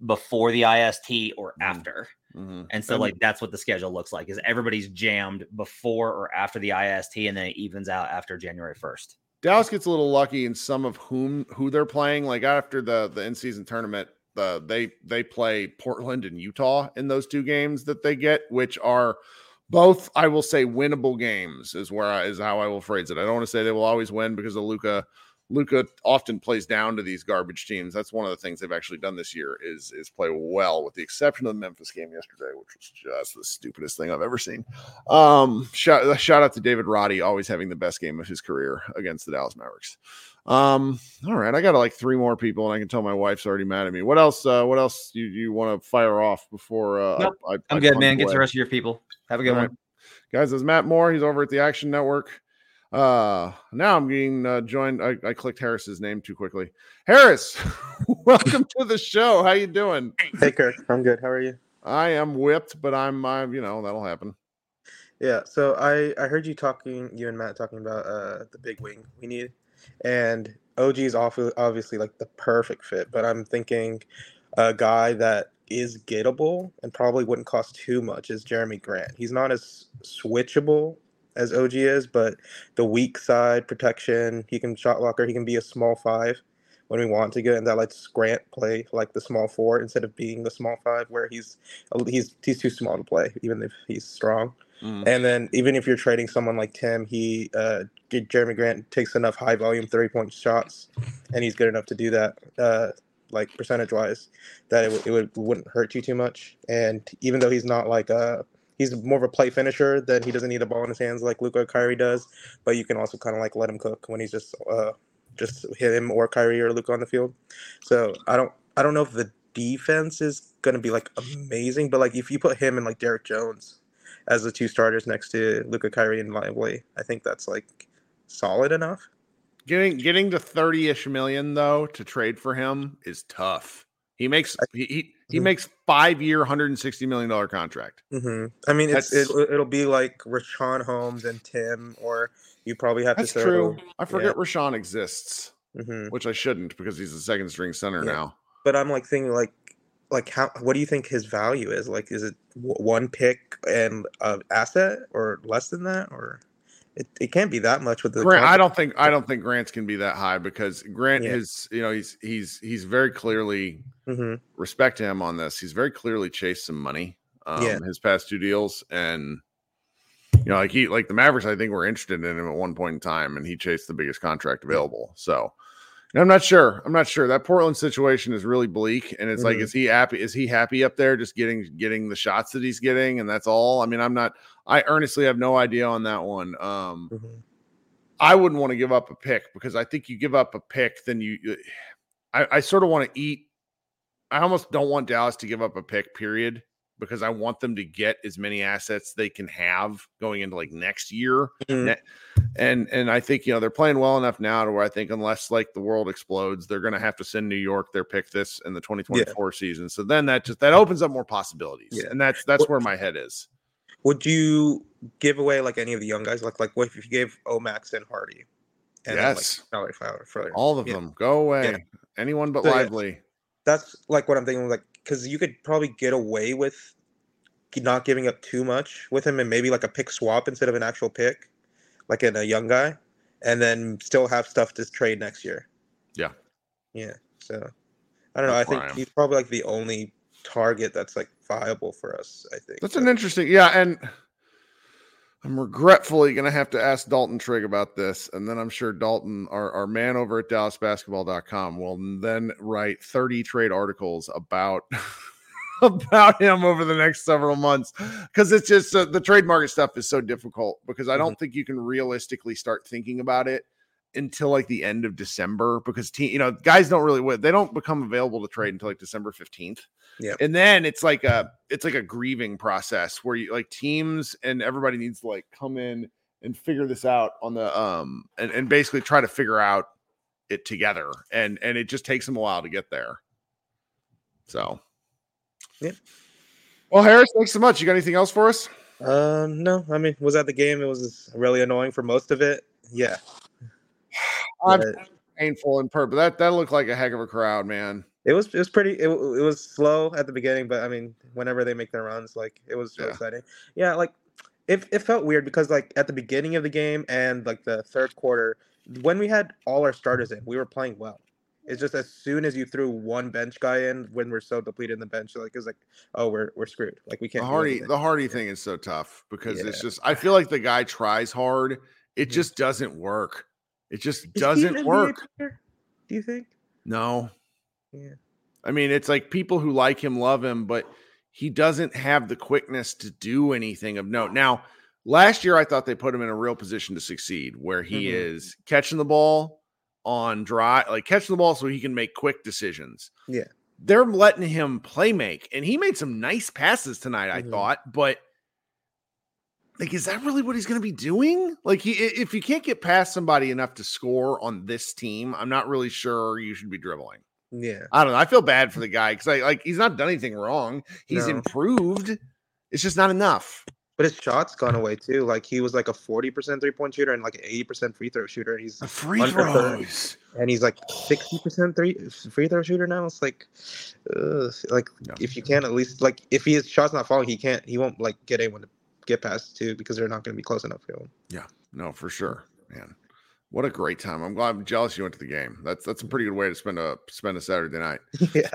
before the IST or after. Mhm. And so like that's what the schedule looks like is everybody's jammed before or after the IST and then it evens out after January 1st. Dallas gets a little lucky in some of whom who they're playing. Like after the the in season tournament, the they they play Portland and Utah in those two games that they get, which are both I will say winnable games is where I, is how I will phrase it. I don't want to say they will always win because of Luka. Luka often plays down to these garbage teams. That's one of the things they've actually done this year is is play well, with the exception of the Memphis game yesterday, which was just the stupidest thing I've ever seen. Um, shout shout out to David Roddy, always having the best game of his career against the Dallas Mavericks. Um, all right, I got like three more people, and I can tell my wife's already mad at me. What else? Uh, what else you you want to fire off before? Uh, Nope, I, I, I'm I good, punt man. Get the rest of your people. Have a good All one. right. guys. Is Matt Moore. He's over at the Action Network. Uh, now I'm getting uh, joined. I, I clicked Harris's name too quickly. Harris, welcome to the show. How you doing? Hey Kirk, I'm good. How are you? I am whipped, but I'm, i you know, that'll happen. Yeah, so I I heard you talking, you and Matt talking about uh the big wing we need, and OG is obviously like the perfect fit. But I'm thinking a guy that is gettable and probably wouldn't cost too much is Jerami Grant. He's not as switchable as OG is, but the weak side protection, he can shot blocker, he can be a small five when we want to get, and that lets Grant play like the small four instead of being the small five where he's he's he's too small to play, even if he's strong. Mm. And then even if you're trading someone like Tim, he uh, Jerami Grant takes enough high volume three point shots, and he's good enough to do that, uh, like percentage wise, that it, w- it would wouldn't hurt you too much. And even though he's not like a he's more of a play finisher, then he doesn't need the ball in his hands like Luka Kyrie does. But you can also kind of like let him cook when he's just uh, just hit him or Kyrie or Luka on the field. So I don't I don't know if the defense is gonna be like amazing, but like if you put him and like Derrick Jones as the two starters next to Luka Kyrie and Lively. I think that's like solid enough. Getting getting to 30-ish million though to trade for him is tough. He makes he he, he Mhm. makes five year, 160 million dollar contract. hmm I mean, it's That's- it, it'll be like Richaun Holmes and Tim, or you probably have That's to throw. true. I forget Richaun exists, hmm which I shouldn't because he's a second string center Yeah. now. But I'm like thinking like like how what do you think his value is? Like, is it w- one pick and an asset, or less than that, or it, it can't be that much with the Grant, I don't think I don't think Grant's can be that high because Grant Yeah. is, you know, he's he's he's very clearly Mhm. respect him on this. He's very clearly chased some money. Um, Yeah. his past two deals, and you know, like he like the Mavericks, I think were interested in him at one point in time, and he chased the biggest contract available. So and I'm not sure. I'm not sure. That Portland situation is really bleak, and it's like, Mhm. is he happy? Is he happy up there, just getting getting the shots that he's getting, and that's all? I mean, I'm not. I earnestly have no idea on that one. Um, Mhm. I wouldn't want to give up a pick because I think you give up a pick, then you. you- I, I sort of want to eat. I almost don't want Dallas to give up a pick, period, because I want them to get as many assets they can have going into like next year. Mhm. And and I think you know they're playing well enough now to where I think unless like the world explodes, they're going to have to send New York their pick this in the 2024 season. So then that just that opens up more possibilities, Yeah. and that's that's What- where my head is. Would you give away like any of the young guys? Like like what if you gave Omax and Hardy? then, Yes. like salary for All of yeah. them go away. Yeah. Anyone but So, yeah. Lively. That's like what I'm thinking. Like because you could probably get away with not giving up too much with him, and maybe like a pick swap instead of an actual pick, like in a young guy, and then still have stuff to trade next year. Yeah. Yeah. So I don't know. That's I think he's probably like the only target that's like viable for us. I think That's an interesting, yeah, and I'm regretfully going to have to ask Dalton Trigg about this, and then I'm sure Dalton, our, our man over at DallasBasketball.com, will then write 30 trade articles about about him over the next several months. Because it's just uh, the trade market stuff is so difficult because I don't think you can realistically start thinking about it until like the end of December because te- you know guys don't really they don't become available to trade until like December 15th. Yeah. And then it's like a it's like a grieving process where you like teams and everybody needs to like come in and figure this out on the um and, and basically try to figure out it together and and it just takes them a while to get there. So Yeah. Well, Harris, thanks so much. You got anything else for us? Um, no, I mean, was at the game. It was really annoying for most of it. Yeah. I'm But painful and purple. that that looked like a heck of a crowd, man. It was it was pretty. It, it was slow at the beginning, but I mean, whenever they make their runs, like it was Yeah. exciting. Yeah, like it, it felt weird because like at the beginning of the game and like the third quarter, when we had all our starters in, we were playing well. It's just as soon as you threw one bench guy in, when we're so depleted in the bench, like it's like, oh, we're we're screwed. Like we can't. do Hardy, the Hardy thing is so tough because it's just I feel like the guy tries hard, it Mhm. just doesn't work. It just Is doesn't work. Do you think? No, Yeah. I mean it's like people who like him love him, but he doesn't have the quickness to do anything of note. Now, last year I thought they put him in a real position to succeed, where he Mhm. is catching the ball on dry, like catching the ball so he can make quick decisions. Yeah. they're letting him play make, and he made some nice passes tonight. I Mhm. thought, but like, is that really what he's going to be doing? Like, he, if you can't get past somebody enough to score on this team, I'm not really sure you should be dribbling. Yeah. I don't know. I feel bad for the guy because I like he's not done anything wrong. He's No. improved. It's just not enough. But his shots gone away too. Like he was like a forty percent three point shooter and like an eighty percent free throw shooter. And he's The free throws. and he's like sixty percent three free throw shooter now. It's like, ugh, like No. if you can't at least like if his shot's not falling, he can't. He won't like get anyone to get past too because they're not going to be close enough to him. Yeah, no, for sure, man. What a great time. I'm glad. I'm jealous you went to the game. That's that's a pretty good way to spend a spend a Saturday night. yeah.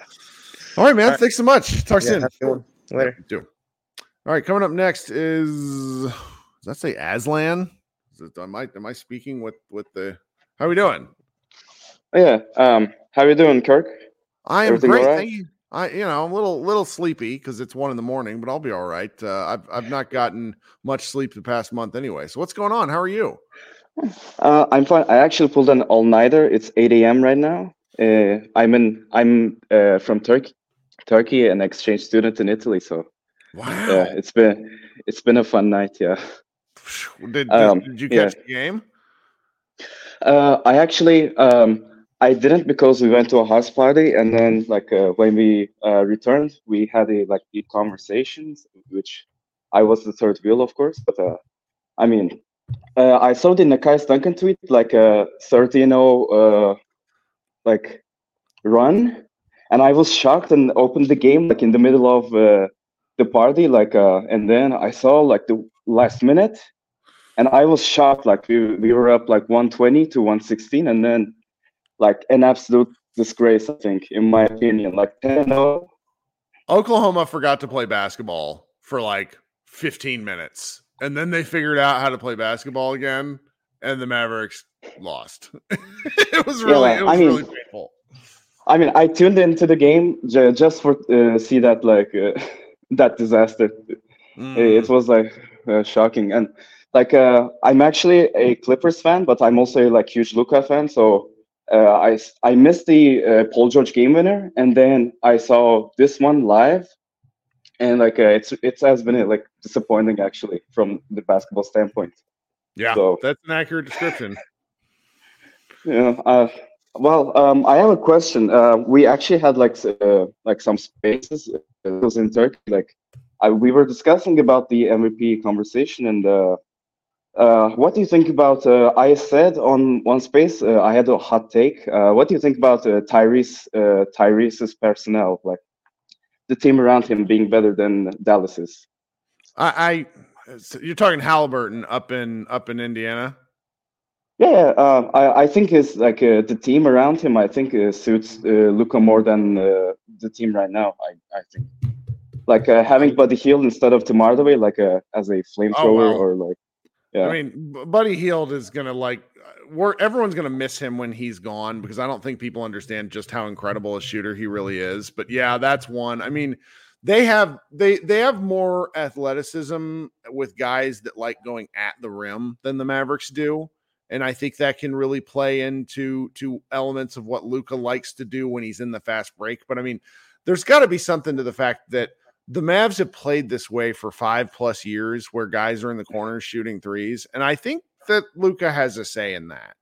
All right, man. All right. Thanks so much. Talk yeah soon. have a good one. Later. You too. All right, coming up next is does that say Aslan? Is it, am I am I speaking with with the how are we doing? Oh, yeah. Um, how are you doing, Kirk? I am Everything great. all right? Thank you. I you know I'm a little little sleepy because it's one in the morning, but I'll be all right. Uh, I've I've not gotten much sleep the past month anyway. So what's going on? How are you? Uh, I'm fine. I actually pulled an all-nighter. It's 8 a.m. right now. Uh, I'm in. I'm uh, from Turkey, Turkey, an exchange student in Italy. So Wow. yeah, it's been it's been a fun night. Yeah. Did, did, Um, did you yeah. catch the game? Uh, I actually um, I didn't because we went to a house party and then like uh, when we uh, returned, we had a like deep conversations, which I was the third wheel, of course. But uh, I mean, uh, I saw the Nekias Duncan tweet like a 13-0 uh, like run, and I was shocked and opened the game like in the middle of uh, the party, like uh, and then I saw like the last minute and I was shocked. Like we we were up like 120 to 116, and then like an absolute disgrace. I think, in my opinion, like 10-0. Oklahoma forgot to play basketball for like 15 minutes, and then they figured out how to play basketball again, and the Mavericks lost. it was really, well, it was I mean- really painful. I mean, I tuned into the game ju- just for uh, see that like uh, that disaster. Mm. It was like uh, shocking. And like, uh, I'm actually a Clippers fan, but I'm also a like huge Luka fan. So uh, I I missed the uh, Paul George game winner, and then I saw this one live, and like uh, it's it has been like disappointing actually from the basketball standpoint. Yeah, So- that's an accurate description. Yeah. Uh, well, um, I have a question. Uh, we actually had like uh, like some spaces. uh, It was in Turkey. Like, I, we were discussing about the MVP conversation, and uh, uh, what do you think about? Uh, I said on one space, uh, I had a hot take. Uh, what do you think about uh, Tyrese? Uh, Tyrese's personnel, like the team around him being better than Dallas's. I, I so you're talking Halliburton up in up in Indiana. Yeah, uh, I I think is like uh, the team around him. I think uh, suits uh, Luka more than uh, the team right now. I I think like uh, having Buddy Hield instead of Tim Hardaway, like uh, as a flamethrower wow. or like yeah. I mean, Buddy Hield is gonna like we're everyone's gonna miss him when he's gone because I don't think people understand just how incredible a shooter he really is. But yeah, that's one. I mean, they have they they have more athleticism with guys that like going at the rim than the Mavericks do. And I think that can really play into to elements of what Luka likes to do when he's in the fast break. But I mean, there's got to be something to the fact that the Mavs have played this way for five plus years where guys are in the corners shooting threes. And I think that Luka has a say in that.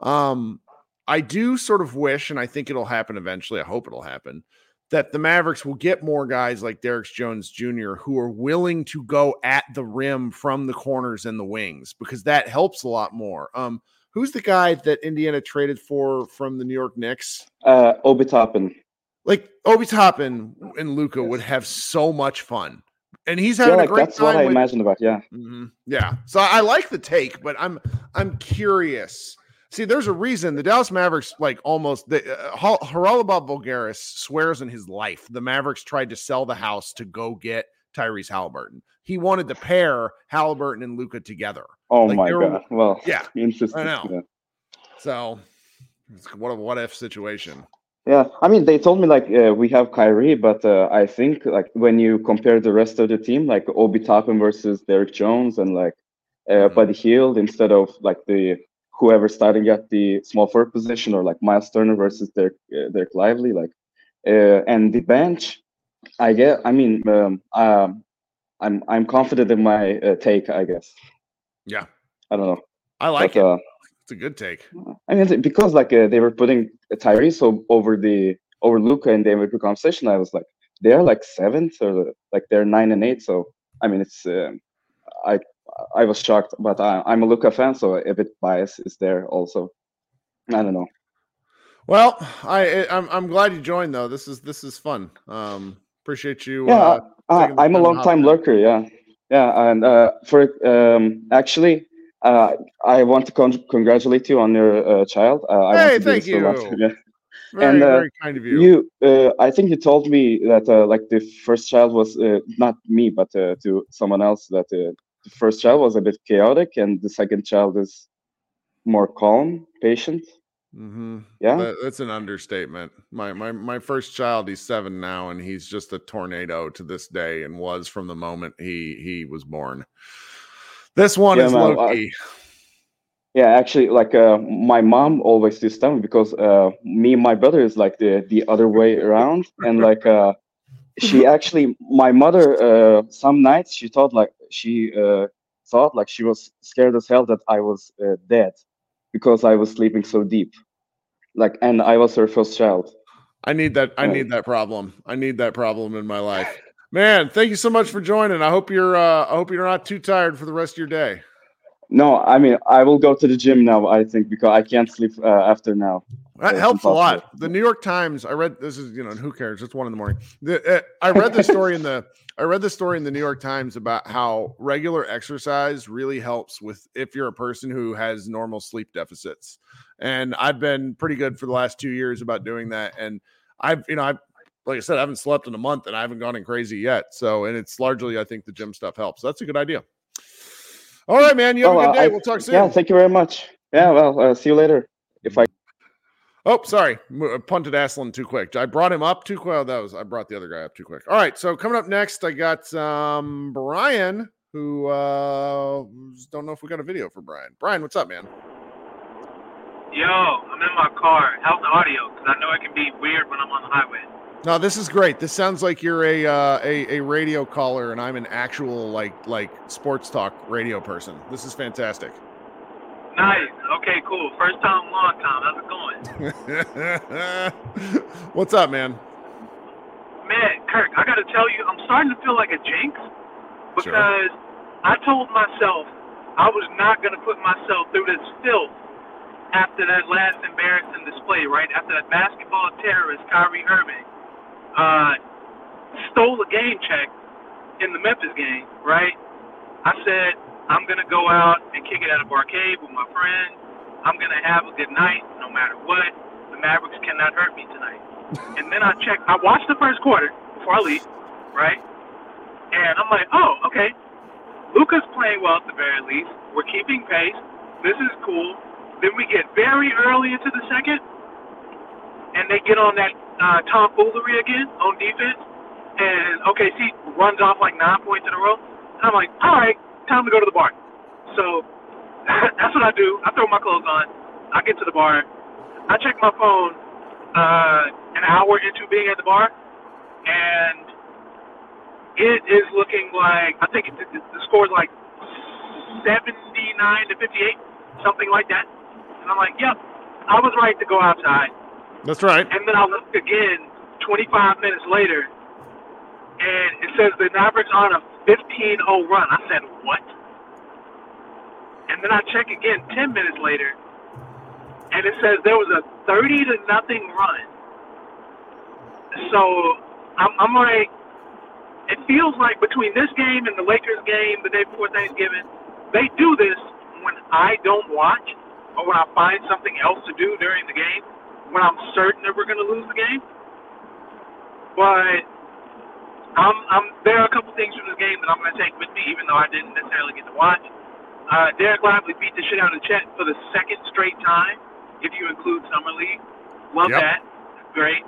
Um, I do sort of wish, and I think it'll happen eventually. I hope it'll happen that the Mavericks will get more guys like Derrick Jones Jr. who are willing to go at the rim from the corners and the wings because that helps a lot more. Um, who's the guy that Indiana traded for from the New York Knicks? uh, Obi Toppin. Like Obi Toppin and Luka would have so much fun, and he's Yeah, having like a great that's what. I with- imagined about. Yeah, Mhm. Yeah. So I like the take, but I'm I'm curious. See, there's a reason the Dallas Mavericks like almost the uh, Har- Haralabos Voulgaris swears in his life the Mavericks tried to sell the house to go get Tyrese Halliburton. He wanted to pair Halliburton and Luka together. Oh Like, my were- god. Well, Yeah. interesting. I know. Yeah. So it's what a what if situation. Yeah, I mean, they told me like uh, we have Kyrie, but uh, I think like when you compare the rest of the team, like Obi Toppin versus Derrick Jones and like uh, Mhm. Buddy Hield instead of like the whoever starting at the small forward position or like Myles Turner versus Dereck uh, Dereck Lively, like uh, and the bench, I get. I mean, um, um, I'm I'm confident in my uh, take. I guess Yeah. I don't know. I like but, it. uh, It's a good take. I mean, because like uh, they were putting Tyrese over the over Luka in the MVP conversation. I was like, they're like seventh or like they're nine and eight. So I mean, it's um I I was shocked, but I, I'm a Luka fan, so a bit bias is there also. I don't know. Well, I I'm I'm glad you joined though. This is this is fun. Um appreciate you Yeah, uh, uh, I'm a long time lurker. Yeah, yeah, and uh, for um, actually. Uh, I want to con- congratulate you on your uh, child. Uh, I Hey, thank you. Very, And, uh, very kind of you. You, uh, I think you told me that uh, like the first child was uh, not me, but uh, to someone else that uh, the first child was a bit chaotic, and the second child is more calm, patient. Mm-hmm. Yeah, That, that's an understatement. My my my first child, he's seven now, and he's just a tornado to this day, and was from the moment he he was born. This one Yeah, is man, I- Loki. yeah. Actually, like uh, my mom always used to tell me because uh, me and my brother is like the the other way around, and like uh, she actually, my mother, uh, some nights she thought like she uh, thought like she was scared as hell that I was uh, dead because I was sleeping so deep. Like, and I was her first child. I need that. I need that problem. I need that problem in my life. Man, thank you so much for joining. I hope you're uh, I hope you're not too tired for the rest of your day. No, I mean I will go to the gym now. I think because I can't sleep uh, after now. That helps a lot. The New York Times. I read this is you know who cares? It's one in the morning. The, uh, I read the story in the I read the story in the New York Times about how regular exercise really helps with if you're a person who has normal sleep deficits. And I've been pretty good for the last two years about doing that. And I've you know I've like I said I haven't slept in a month and I haven't gone in crazy yet. So and it's largely I think the gym stuff helps. That's a good idea. All right, man. You have Oh, a good uh, day. I- we'll talk soon. Yeah, thank you very much. Yeah, well, uh, see you later. If I Oh, sorry. Mo- I Punted Aslan too quick. I brought him up too quick. Oh, that was I brought the other guy up too quick. All right. So coming up next, I got um Brian who uh, don't know if we got a video for Brian. Brian, what's up, man? Yo, I'm in my car. How's the audio? Because I know it can be weird when I'm on the highway. No, this is great. This sounds like you're a uh, a, a radio caller, and I'm an actual like like sports talk radio person. This is fantastic. Nice. Okay, cool. First time, long time. How's it going? What's up, man? Man, Kirk, I got to tell you, I'm starting to feel like a jinx Sure. because I told myself I was not going to put myself through this filth after that last embarrassing display, right? After that basketball terrorist, Kyrie Irving, uh, stole a game check in the Memphis game, right? I said, I'm going to go out and kick it at a barcade with my friends. I'm going to have a good night no matter what. The Mavericks cannot hurt me tonight. and then I checked, I watched the first quarter before I leave, right? And I'm like, oh, okay. Luka's playing well at the very least. We're keeping pace. This is cool. Then we get very early into the second, and they get on that uh, tomfoolery again on defense. And OKC runs off like nine points in a row. And I'm like, all right, time to go to the bar. So that's what I do. I throw my clothes on. I get to the bar. I check my phone uh, an hour into being at the bar, and it is looking like I think it, the, the score is like 79 to 58, something like that. And I'm like, yep, I was right to go outside. That's right. And then I look again 25 minutes later, and it says the Mavericks on a 15-0 run. I said, what? And then I check again 10 minutes later, and it says there was a 30 to nothing run. So I'm, I'm like, it feels like between this game and the Lakers game the day before Thanksgiving, they do this when I don't watch or when I find something else to do during the game when I'm certain that we're going to lose the game. But I'm, I'm there are a couple things from this game that I'm going to take with me, even though I didn't necessarily get to watch. Uh, Dereck Lively beat the shit out of Chet for the second straight time, if you include Summer League. Love Yep. that. Great.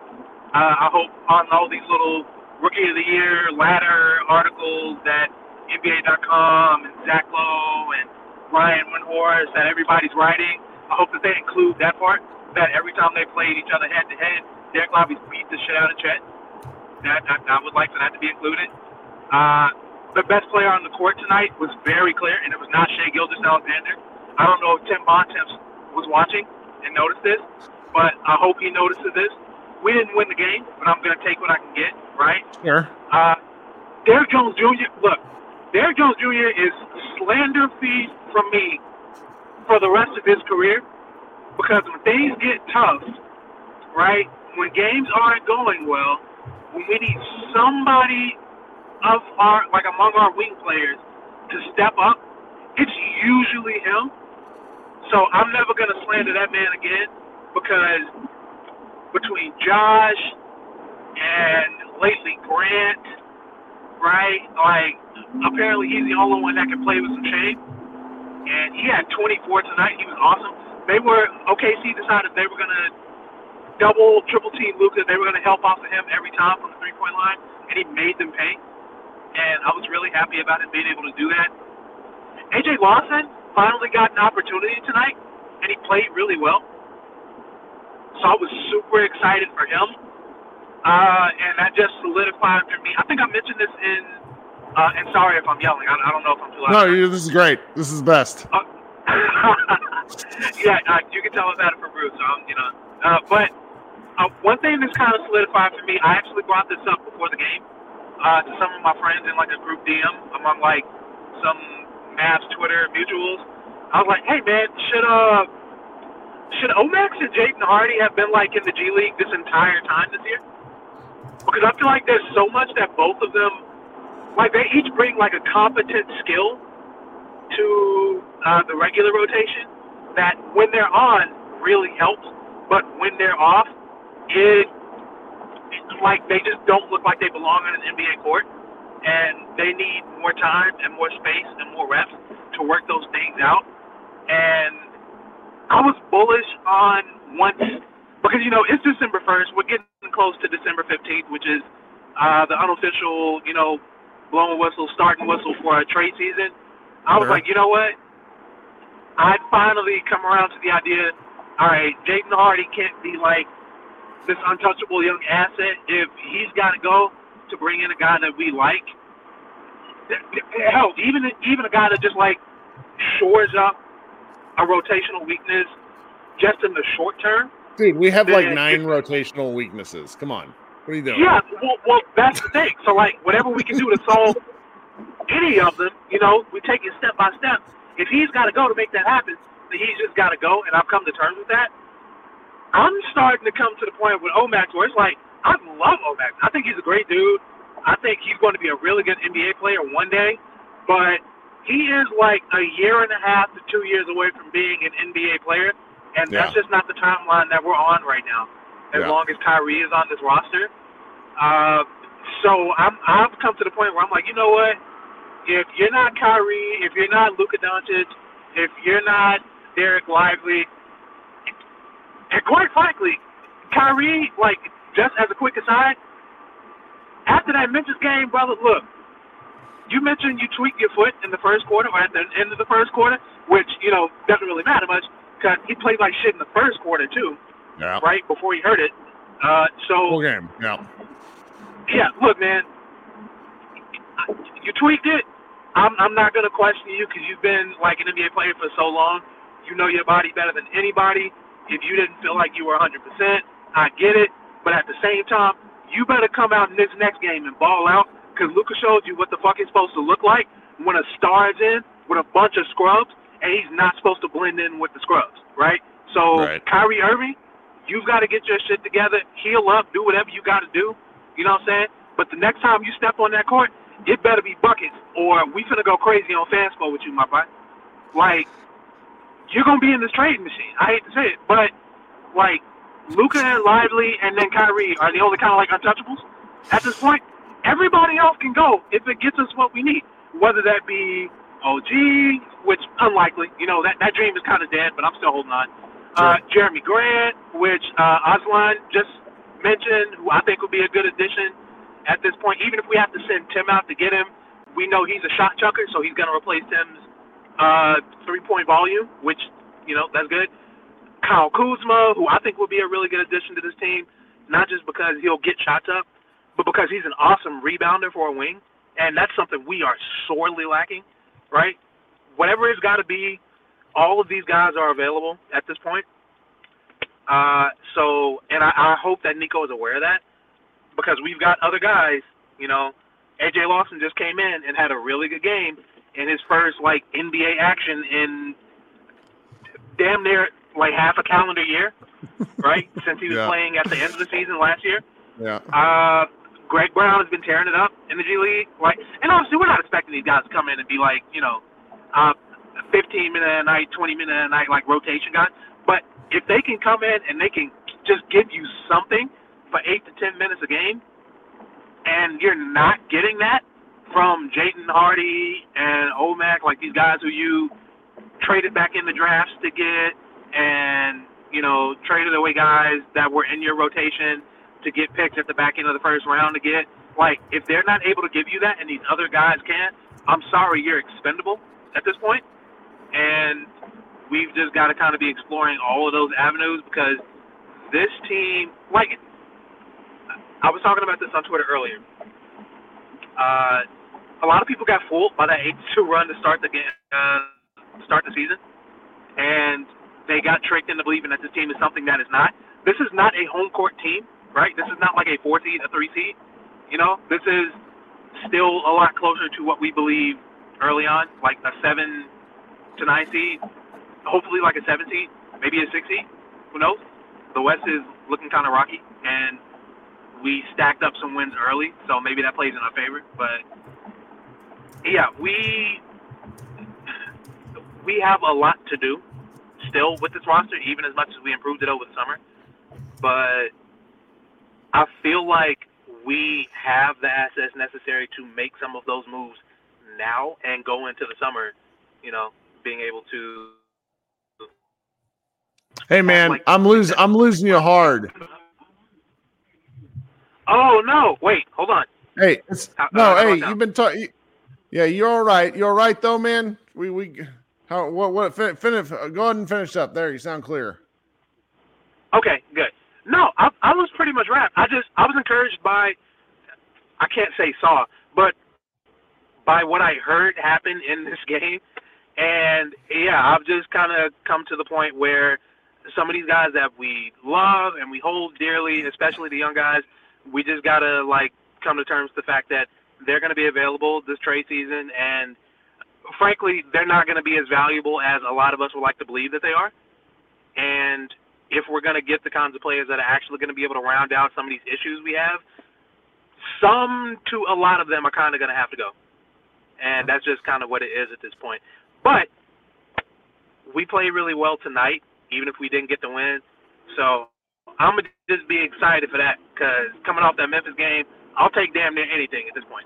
Uh, I hope on all these little Rookie of the Year ladder articles that NBA.com and Zach Lowe and Brian Windhorst that everybody's writing, I hope that they include that part. That every time they played each other head to head, Dereck Lively beat the shit out of Chet. That I, I would like for that to be included. Uh, the best player on the court tonight was very clear, and it was not Shai Gilgeous-Alexander. I don't know if Tim Bontemps was watching and noticed this, but I hope he notices this. We didn't win the game, but I'm going to take what I can get, right? Sure. Uh, Derrick Jones Jr. Look, Derrick Jones Jr. is slander feed from me for the rest of his career because when things get tough, right? When games aren't going well, when we need somebody of our like among our wing players to step up, it's usually him. So I'm never gonna slander that man again because between Josh and lately Grant, right? Like apparently he's the only one that can play with some shade. And he had 24 tonight. He was awesome. They were OKC decided they were gonna double, triple team Luka. They were gonna help off of him every time from the three point line, and he made them pay. And I was really happy about him being able to do that. AJ Lawson finally got an opportunity tonight, and he played really well. So I was super excited for him. Uh, and that just solidified for me. I think I mentioned this in, uh, and sorry if I'm yelling. I, I don't know if I'm too loud. No, you, this is great. This is best. Uh, yeah, uh, you can tell had it for Bruce. I'm, you know, uh, but uh, one thing that's kind of solidified for me, I actually brought this up before the game uh, to some of my friends in like a group DM among like some Mavs Twitter mutuals. I was like, hey man, should uh should Omax and Jaden Hardy have been like in the G League this entire time this year? Because I feel like there's so much that both of them, like they each bring like a competent skill to uh, the regular rotation that when they're on really helps, but when they're off, it it's like they just don't look like they belong on an NBA court, and they need more time and more space and more reps to work those things out. And I was bullish on once because you know it's December first. We're getting close to December fifteenth, which is uh, the unofficial, you know, blowing whistle, starting whistle for a trade season, I was Sure. like, you know what? I'd finally come around to the idea. All right, Jaden Hardy can't be like this untouchable young asset if he's got to go to bring in a guy that we like. Hell, even even a guy that just like shores up a rotational weakness just in the short term. Dude, we have like nine rotational weaknesses. Come on. What are you doing? Yeah, well, well, that's the thing. So, like, whatever we can do to solve any of them, you know, we take it step by step. If he's got to go to make that happen, then he's just got to go, and I've come to terms with that. I'm starting to come to the point with Omax where it's like, I love Omax. I think he's a great dude. I think he's going to be a really good NBA player one day, but he is like a year and a half to two years away from being an NBA player, and that's just not the timeline that we're on right now. As Yeah. long as Kyrie is on this roster, uh, so I'm I've come to the point where I'm like, you know what? If you're not Kyrie, if you're not Luka Doncic, if you're not Dereck Lively, and quite frankly, Kyrie, like just as a quick aside, after that Memphis game, brother, look, you mentioned you tweaked your foot in the first quarter or at the end of the first quarter, which you know doesn't really matter much because he played like shit in the first quarter too, Yeah. right before he hurt it. Uh, so Full game. Yeah. yeah, look, man, you tweaked it. I'm I'm not gonna question you because you've been like an NBA player for so long. You know your body better than anybody. If you didn't feel like you were 100%, I get it. But at the same time, you better come out in this next game and ball out because Luka showed you what the fuck it's supposed to look like when a star is in with a bunch of scrubs and he's not supposed to blend in with the scrubs, right? So Right. Kyrie Irving, you've got to get your shit together, heal up, do whatever you got to do. You know what I'm saying? But the next time you step on that court, it better be buckets, or we finna go crazy on Fanspo with you, my boy. Like, you're gonna be in this trading machine. I hate to say it, but like, Luka and Lively and then Kyrie are the only kind of like untouchables at this point. Everybody else can go if it gets us what we need, whether that be OG, which unlikely. You know that that dream is kind of dead, but I'm still holding on. Uh, Jerami Grant, which uh, just mentioned, who I think would be a good addition at this point. Even if we have to send Tim out to get him, we know he's a shot chucker, so he's going to replace Tim's uh, three-point volume, which you know that's good. Kyle Kuzma, who I think will be a really good addition to this team, not just because he'll get shots up, but because he's an awesome rebounder for a wing, and that's something we are sorely lacking, right? Whatever it's got to be, all of these guys are available at this point. Uh, so, and I, I hope that Nico is aware of that because we've got other guys. You know, AJ Lawson just came in and had a really good game in his first like NBA action in damn near like half a calendar year, right? Since he was Yeah. playing at the end of the season last year. Yeah. Uh, Greg Brown has been tearing it up in the G League. Like, and obviously we're not expecting these guys to come in and be like, you know, uh, 15 minute a night, 20 minute a night, like rotation guys. But if they can come in and they can just give you something for eight to 10 minutes a game, and you're not getting that from Jaden Hardy and Omac, like these guys who you traded back in the drafts to get, and you know traded away guys that were in your rotation to get picked at the back end of the first round to get. Like if they're not able to give you that, and these other guys can, I'm sorry, you're expendable at this point, and we've just got to kind of be exploring all of those avenues because this team, like I was talking about this on Twitter earlier. Uh, a lot of people got fooled by that 8-2 run to start the game, uh, start the season, and they got tricked into believing that this team is something that is not. This is not a home court team, right? This is not like a four seed, a three seed. You know, this is still a lot closer to what we believe early on, like a seven to nine seed, hopefully like a seven seed, maybe a six seed. Who knows? The West is looking kind of rocky, and we stacked up some wins early, so maybe that plays in our favor. But yeah, we we have a lot to do still with this roster, even as much as we improved it over the summer. But I feel like we have the assets necessary to make some of those moves now and go into the summer, you know, being able to. Hey man, like- I'm losing. I'm losing you hard. Oh no! Wait, hold on. Hey, no, uh, hey, you've been talking. Yeah, you're all right. You're all right though, man. We we how what what fin- finish? Go ahead and finish up. There, you sound clear. Okay, good. No, I, I was pretty much wrapped. I just I was encouraged by I can't say saw, but by what I heard happen in this game. And yeah, I've just kind of come to the point where some of these guys that we love and we hold dearly, especially the young guys, we just gotta like come to terms with the fact that they're going to be available this trade season, and frankly, they're not going to be as valuable as a lot of us would like to believe that they are. And if we're going to get the kinds of players that are actually going to be able to round out some of these issues we have, some to a lot of them are kind of going to have to go. And that's just kind of what it is at this point. But we played really well tonight, even if we didn't get the win. So I'm going to just be excited for that because coming off that Memphis game, I'll take damn near anything at this point.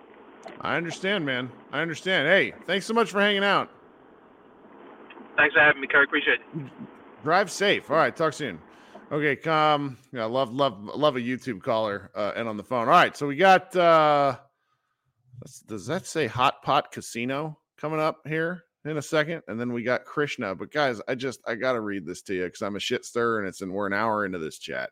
I understand, man. I understand. Hey, thanks so much for hanging out. Thanks for having me, Kirk. Appreciate it. Drive safe. All right, talk soon. Okay, um, yeah, love, love, love a YouTube caller uh, and on the phone. All right, so we got. uh Does that say Hot Pot Casino coming up here in a second? And then we got Krishna. But guys, I just I gotta read this to you because I'm a shit stir and it's and we're an hour into this chat.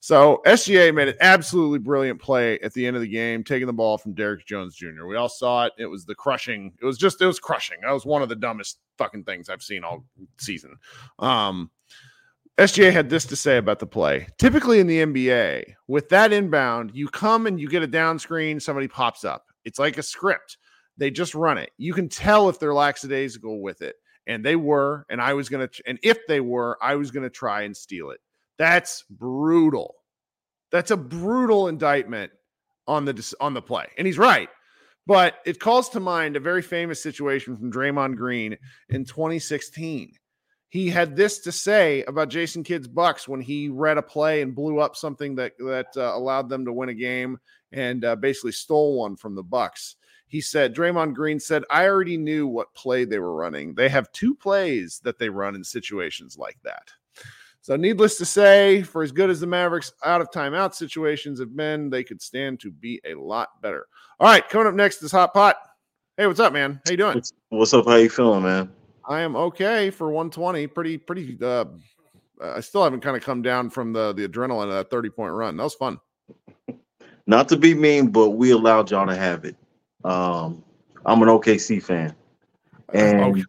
So SGA made an absolutely brilliant play at the end of the game, taking the ball from Derrick Jones Jr. We all saw it. It was the crushing. It was just it was crushing. That was one of the dumbest fucking things I've seen all season. Um, SGA had this to say about the play. Typically in the NBA, with that inbound, you come and you get a down screen, somebody pops up. It's like a script. They just run it. You can tell if they're lackadaisical with it. And they were, and I was gonna, and if they were, I was gonna try and steal it. That's brutal. That's a brutal indictment on the on the play. And he's right. But it calls to mind a very famous situation from Draymond Green in 2016 he had this to say about Jason Kidd's Bucks when he read a play and blew up something that that uh, allowed them to win a game and uh, basically stole one from the Bucks. He said Draymond Green said, "I already knew what play they were running. They have two plays that they run in situations like that." So, needless to say, for as good as the Mavericks out of timeout situations have been, they could stand to be a lot better. All right, coming up next is Hot Pot. Hey, what's up, man? How you doing? What's, up? How you feeling, man? I am okay for 120. Pretty, pretty. Uh, I still haven't kind of come down from the the adrenaline of that 30 point run. That was fun. Not to be mean, but we allowed y'all to have it. Um, I'm an OKC fan, and Okay.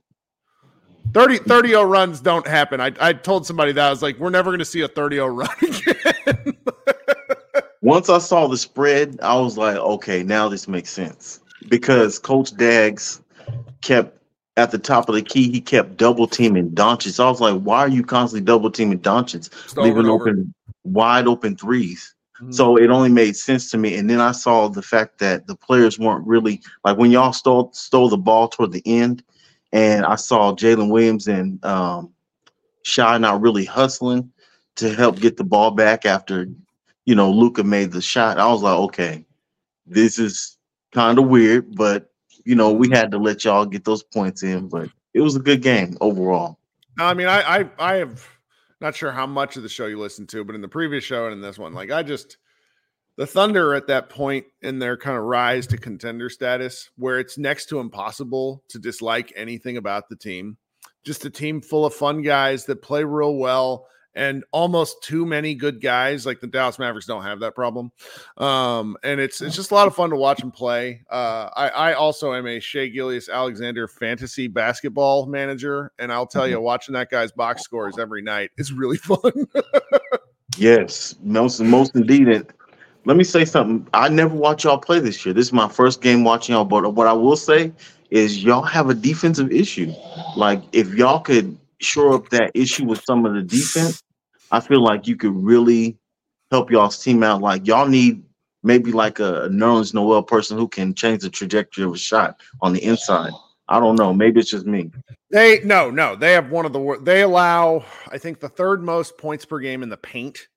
30 30 0 runs don't happen. I, I told somebody that I was like, we're never going to see a 30 0 run again. once I saw the spread, I was like, okay, now this makes sense because Coach Dags kept at the top of the key. He kept double teaming Doncic. I was like, why are you constantly double teaming Doncic, Just over and leaving open wide open threes? So it only made sense to me. And then I saw the fact that the players weren't really like when y'all stole stole the ball toward the end, and I saw Jalen Williams and um, Shai not really hustling to help get the ball back after you know Luka made the shot. I was like, okay, this is kind of weird, but you know we had to let y'all get those points in. But it was a good game overall. I mean, I, I, I have not sure how much of the show you listened to, but in the previous show and in this one, like I just the Thunder at that point in their kind of rise to contender status, where it's next to impossible to dislike anything about the team. Just a team full of fun guys that play real well and almost too many good guys. Like the Dallas Mavericks don't have that problem. Um, and it's it's just a lot of fun to watch them play. Uh, I, I also am a Shai Gilgeous-Alexander fantasy basketball manager, and I'll tell you, watching that guy's box scores every night is really fun. Yes, most most indeed. And let me say something. I never watch y'all play this year. This is my first game watching y'all. But what I will say is y'all have a defensive issue. Like if y'all could shore up that issue with some of the defense, I feel like you could really help y'all's team out. Like y'all need maybe like a Nerlens Noel person who can change the trajectory of a shot on the inside. I don't know. Maybe it's just me. They no, no, they have one of the they allow, I think, the third most points per game in the paint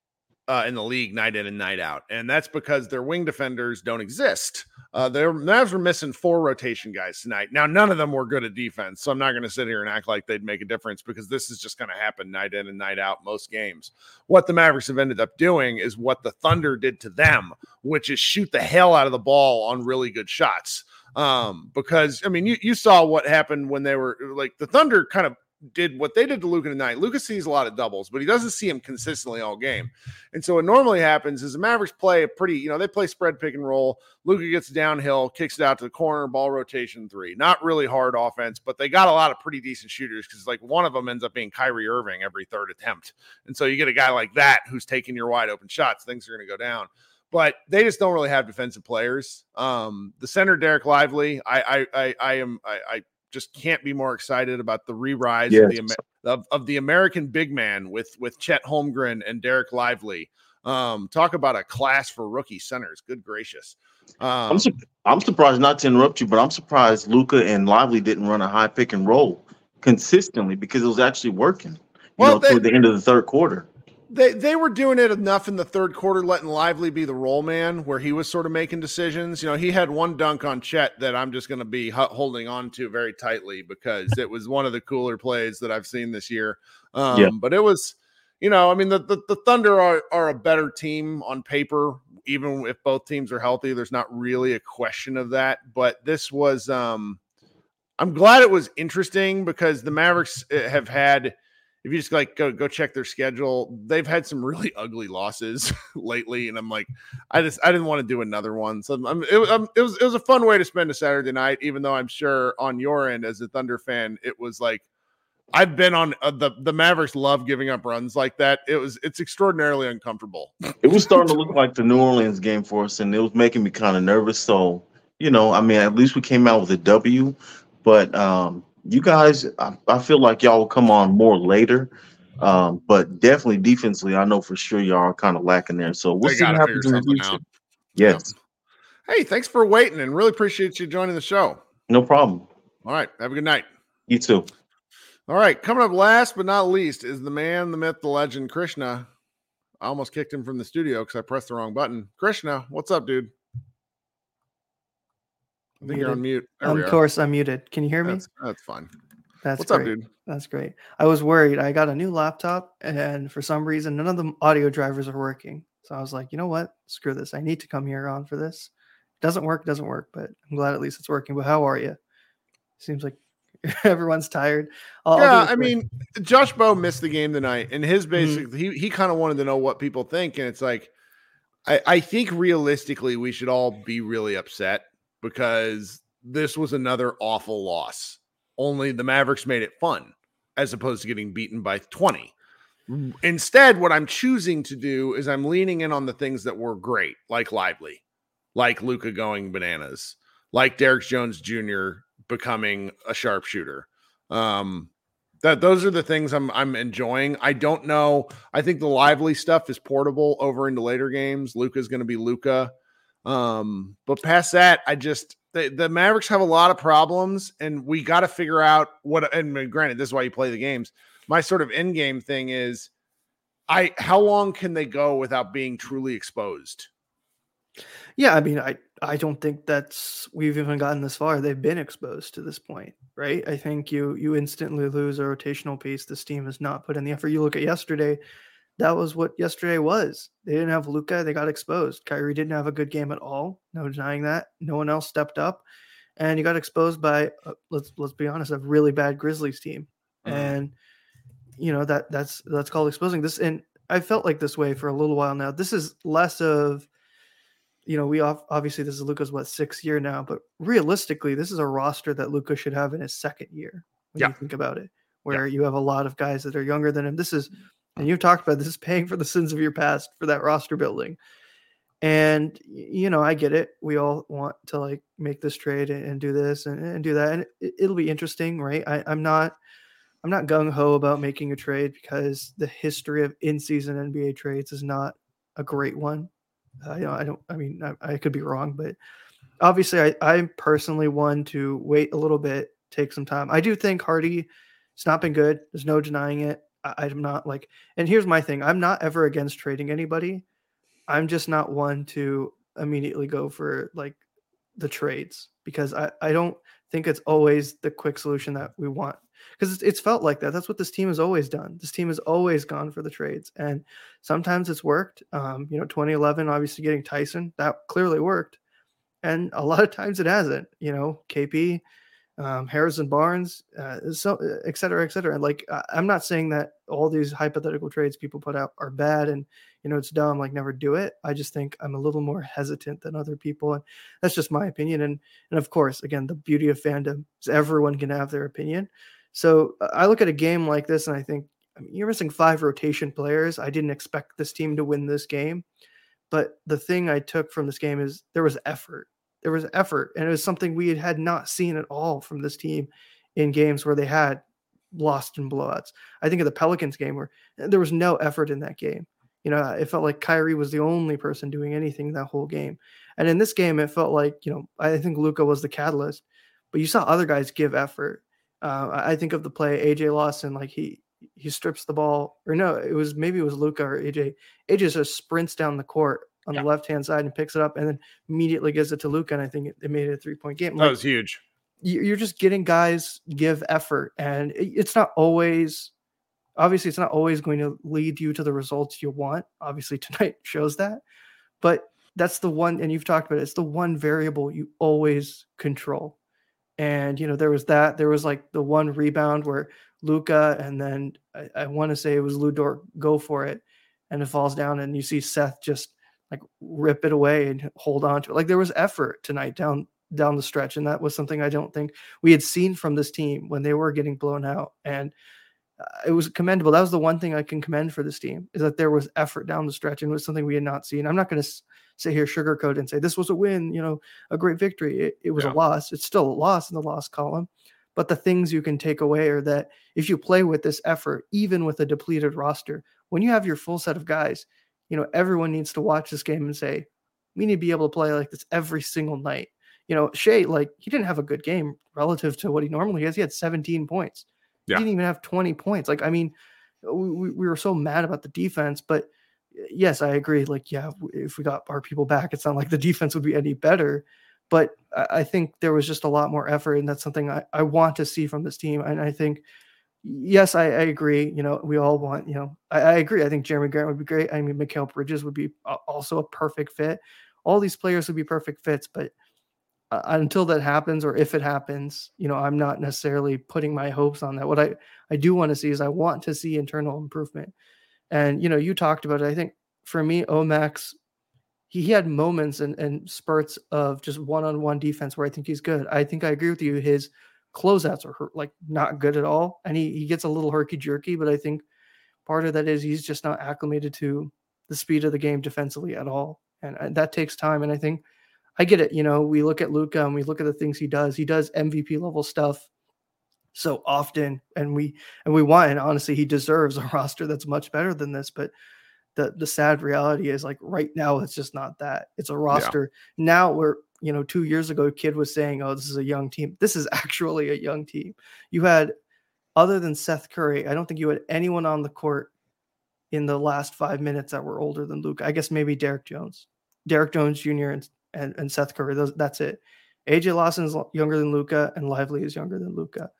uh, in the league night in and night out, and that's because their wing defenders don't exist. Uh, their Mavs were missing four rotation guys tonight. Now, none of them were good at defense, so I'm not going to sit here and act like they'd make a difference because this is just going to happen night in and night out most games. What the Mavericks have ended up doing is what the Thunder did to them, which is shoot the hell out of the ball on really good shots. Um, because I mean, you, you saw what happened when they were like the Thunder kind of did what they did to Luka tonight. Luka sees a lot of doubles, but he doesn't see him consistently all game. And so what normally happens is the Mavericks play a pretty, you know, they play spread pick and roll. Luka gets downhill, kicks it out to the corner, ball rotation three. Not really hard offense, but they got a lot of pretty decent shooters because like one of them ends up being Kyrie Irving every third attempt. And so you get a guy like that who's taking your wide open shots, things are going to go down. But they just don't really have defensive players. Um, the center Dereck Lively, I I I, I am I, I just can't be more excited about the re-rise Yes. of, the, of, of the American big man with with Chet Holmgren and Dereck Lively. Um, talk about a class for rookie centers. Good gracious. Um, I'm su- I'm surprised not to interrupt you, but I'm surprised Luka and Lively didn't run a high pick and roll consistently because it was actually working. You Well, know, they- toward the end of the third quarter. They they were doing it enough in the third quarter, letting Lively be the roll man, where he was sort of making decisions. You know, he had one dunk on Chet that I'm just going to be holding on to very tightly because it was one of the cooler plays that I've seen this year. Um, Yeah. But it was, you know, I mean, the the, the Thunder are are a better team on paper, even if both teams are healthy. There's not really a question of that. But this was, um, I'm glad it was interesting because the Mavericks uh, have had if you just like go go check their schedule, they've had some really ugly losses lately, and I'm like, I just I didn't want to do another one. So I'm, it, was- um, it was it was a fun way to spend a Saturday night, even though I'm sure on your end as a Thunder fan, it was like I've been on uh, the the Mavericks love giving up runs like that. It was it's extraordinarily uncomfortable. It was starting to look like the New Orleans game for us, and it was making me kind of nervous. So, you know, I mean, at least we came out with a W. But um, you guys, I, I feel like y'all will come on more later. Um, but definitely defensively, I know for sure y'all are kind of lacking there. So we'll They see what happens in the future. Yes, Hey, thanks for waiting, and really appreciate you joining the show. no problem. All right, have a good night. You too. All right, coming up last but not least is the man, the myth, the legend, Krishna. I almost kicked him from the studio because I pressed the wrong button. Krishna, what's up, dude? I think you're on mute. There of course, I'm muted. Can you hear me? That's, that's fine. That's what's great. up, dude? That's great. I was worried. I got a new laptop, and for some reason, none of the audio drivers are working. So I was like, you know what? Screw this. I need to come here on for this. It doesn't work, doesn't work, but I'm glad at least it's working. But how are you? Seems like everyone's tired. I'll- I'll yeah, I mean, Josh Bowe missed the game tonight, and his Mm-hmm. basic he he kind of wanted to know what people think, and it's like, I I think realistically we should all be really upset because this was another awful loss. Only the Mavericks made it fun, as opposed to getting beaten by twenty. Instead, what I'm choosing to do is I'm leaning in on the things that were great, like Lively, like Luka going bananas, like Derrick Jones Jr. becoming a sharpshooter. Um, that those are the things I'm I'm enjoying. I don't know. I think the lively stuff is portable over into later games. Luka's going to be Luka. Um, but past that, I just the, the Mavericks have a lot of problems, and we got to figure out what. And granted, this is why you play the games. My sort of end game thing is, I how long can they go without being truly exposed? Yeah, I mean, I I don't think that's we've even gotten this far. They've been exposed to this point, right? I think you you instantly lose a rotational piece. This team has not put in the effort. You look at yesterday, that was what yesterday was. They didn't have Luka, they got exposed. Kyrie didn't have a good game at all. No denying that. No one else stepped up, and you got exposed by uh, let's let's be honest, a really bad Grizzlies team. And you know that that's that's called exposing this. And I felt like this way for a little while now. This is less of you know, we off, obviously this is Luka's what sixth year now, but realistically, this is a roster that Luka should have in his second year. When Yeah. you think about it, where you have a lot of guys that are younger than him. This is, and you've talked about this is paying for the sins of your past for that roster building. And you know, I get it. We all want to like make this trade and, and do this and, and do that, and it, it'll be interesting, right? I, I'm not. I'm not gung ho about making a trade because the history of in season NBA trades is not a great one. Uh, I don't, I don't, I mean, I, I could be wrong, but obviously I, I'm personally one to wait a little bit, take some time. I do think Hardy, it's not been good. There's no denying it. I, I'm not like, and here's my thing: I'm not ever against trading anybody. I'm just not one to immediately go for like the trades because I, I don't think it's always the quick solution that we want because it's, it's felt like that. That's what this team has always done. This team has always gone for the trades, and sometimes it's worked. Um, you know, 2011, obviously getting Tyson, that clearly worked, and a lot of times it hasn't. You know, KP, um, Harrison Barnes, uh, so et cetera, et cetera. And like I'm not saying that all these hypothetical trades people put out are bad and you know it's dumb, like never do it. I just think I'm a little more hesitant than other people, and that's just my opinion. And and of course, again, the beauty of fandom is everyone can have their opinion. So uh, I look at a game like this and I think I mean, you're missing five rotation players. I didn't expect this team to win this game, but the thing I took from this game is there was effort there was effort, and it was something we had not seen at all from this team in games where they had lost in blowouts. I think of the Pelicans game where eh, there was no effort in that game. You know, it felt like Kyrie was the only person doing anything that whole game. And in this game, it felt like, you know, I think Luka was the catalyst, but you saw other guys give effort. Uh, I think of the play AJ Lawson, like he he strips the ball, or no, it was maybe it was Luka or AJ. AJ just sprints down the court on yeah. the left hand side and picks it up and then immediately gives it to Luka. And I think it, it made it a three point game. Like, that was huge. You're just getting guys give effort, and it's not always obviously it's not always going to lead you to the results you want. Obviously, tonight shows that, but that's the one, and you've talked about it, it's the one variable you always control. And you know, there was that, there was like the one rebound where Luka and then I, I want to say it was Lu Dort go for it, and it falls down, and you see Seth just like rip it away and hold on to it. Like there was effort tonight down down the stretch, and that was something I don't think we had seen from this team when they were getting blown out. And uh, it was commendable. That was the one thing I can commend for this team is that there was effort down the stretch, and it was something we had not seen. I'm not going to sit here sugarcoat and say this was a win, you know, a great victory. It, it was yeah. a loss. It's still a loss in the loss column. But the things you can take away are that if you play with this effort, even with a depleted roster, when you have your full set of guys, you know, everyone needs to watch this game and say, we need to be able to play like this every single night. You know, Shai, like he didn't have a good game relative to what he normally has. He had 17 points. Yeah. He didn't even have 20 points. Like, I mean, we, we were so mad about the defense, but yes, I agree. Like, yeah, if we got our people back, it's not like the defense would be any better. But I think there was just a lot more effort, and that's something I, I want to see from this team. And I think yes, I, I, agree. You know, we all want, you know, I, I, agree. I think Jerami Grant would be great. I mean, Mikal Bridges would be also a perfect fit. All these players would be perfect fits, but uh, until that happens, or if it happens, you know, I'm not necessarily putting my hopes on that. What I, I do want to see is I want to see internal improvement. And, you know, you talked about it. I think for me, Omax, he, he had moments and, and spurts of just one on one defense where I think he's good. I think I agree with you. His, closeouts are like not good at all, and he he gets a little herky jerky. But I think part of that is he's just not acclimated to the speed of the game defensively at all, and, and that takes time. And I think I get it. You know, we look at Luka and we look at the things he does. He does MVP level stuff so often, and we and we want. And honestly, he deserves a roster that's much better than this. But the the sad reality is, like right now, it's just not that. It's a roster yeah. now where you know, two years ago, kid was saying, "Oh, this is a young team." This is actually a young team. You had, other than Seth Curry, I don't think you had anyone on the court in the last five minutes that were older than Luke. I guess maybe Derrick Jones, Derrick Jones Jr. and and, and Seth Curry. Those, that's it. AJ Lawson is younger than Luka, and Lively is younger than Luka.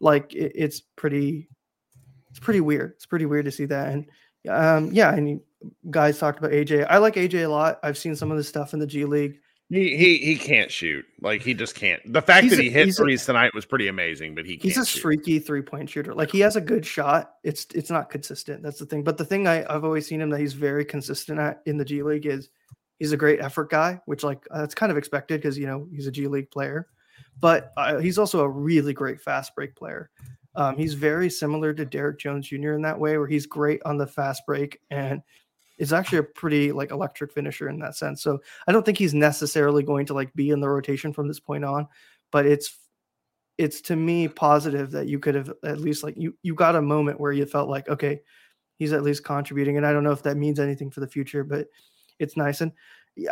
Like it, it's pretty, it's pretty weird. It's pretty weird to see that. And um, yeah, mean, guys talked about AJ. I like AJ a lot. I've seen some of the stuff in the G League. He he he can't shoot. Like he just can't. The fact he's that he a, hit threes a, tonight was pretty amazing, but he he's a shoot. freaky three point shooter. Like he has a good shot. It's it's not consistent. That's the thing. But the thing I, I've always seen him that he's very consistent at in the G League is he's a great effort guy, which like uh, that's kind of expected because you know he's a G League player. But uh, he's also a really great fast break player. Um, he's very similar to Derrick Jones Jr. in that way, where he's great on the fast break and is actually a pretty like electric finisher in that sense. So I don't think he's necessarily going to like be in the rotation from this point on, but it's it's to me positive that you could have at least like you you got a moment where you felt like okay, he's at least contributing and I don't know if that means anything for the future, but it's nice and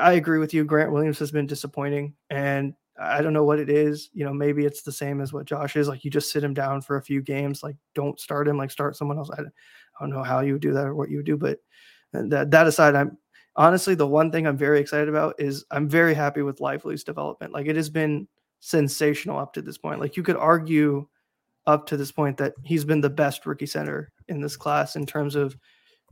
I agree with you Grant Williams has been disappointing and I don't know what it is. You know, maybe it's the same as what Josh is. Like you just sit him down for a few games. Like don't start him. Like start someone else. I, I don't know how you would do that or what you would do, but that that aside, I'm honestly the one thing I'm very excited about is I'm very happy with Lively's development. Like it has been sensational up to this point. Like you could argue up to this point that he's been the best rookie center in this class in terms of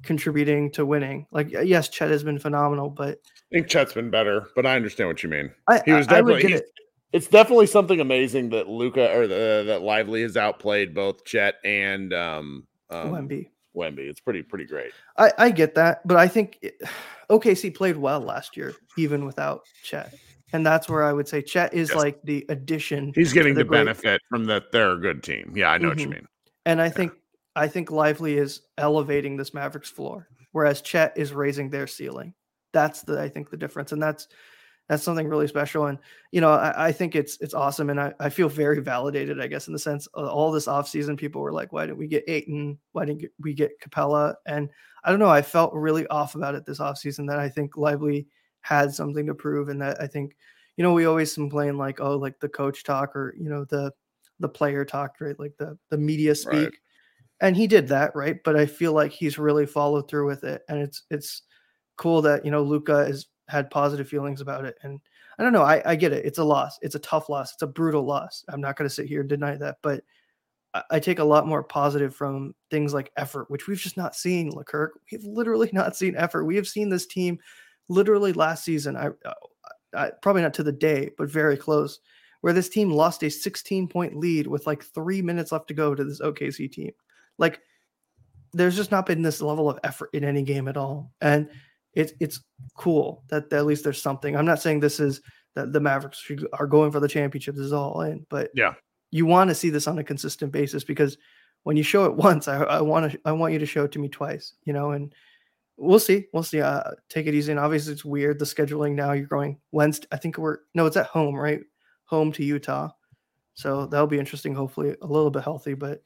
contributing to winning. Like yes, Chet has been phenomenal, but I think Chet's been better, but I understand what you mean. I, He was I- I would definitely. it. It's definitely something amazing that Luka or the, that Lively has outplayed both Chet and um, um Wemby. Wemby. It's pretty pretty great. I, I get that, but I think it, OKC played well last year, even without Chet. And that's where I would say Chet is Yes. like the addition. He's getting the, the great- benefit from that. They're a good team. Yeah, I know what you Mhm. mean. And I think I think Lively is elevating this Mavericks floor, whereas Chet is raising their ceiling. That's the I think the difference, and that's that's something really special. And you know, I, I think it's it's awesome, and I, I feel very validated, I guess, in the sense uh, all this offseason, people were like, "Why didn't we get Ayton? Why didn't we get Capela?" And I don't know, I felt really off about it this offseason. That I think Lively had something to prove, and that I think you know we always complain like, oh, like the coach talk or you know the the player talk, right? Like the the media speak. Right. And he did that, right? But I feel like he's really followed through with it. And it's it's cool that, you know, Luka has had positive feelings about it. And I don't know, I, I get it. It's a loss. It's a tough loss. It's a brutal loss. I'm not gonna sit here and deny that, but I, I take a lot more positive from things like effort, which we've just not seen, Leclerc. We've literally not seen effort. We have seen this team literally last season. I, uh, I probably not to the day, but very close where this team lost a 16 point lead with like three minutes left to go to this OKC team. Like, there's just not been this level of effort in any game at all. And it's it's cool that at least there's something. I'm not saying this is that the Mavericks should- are going for the championship. This is all in, but Yeah. you want to see this on a consistent basis because when you show it once, I, I want to I want you to show it to me twice, you know, and we'll see. We'll see. Uh, take it easy. And obviously, it's weird the scheduling now. You're going Wednesday. I think we're no, it's at home, right? Home to Utah. So that'll be interesting. Hopefully, a little bit healthy, but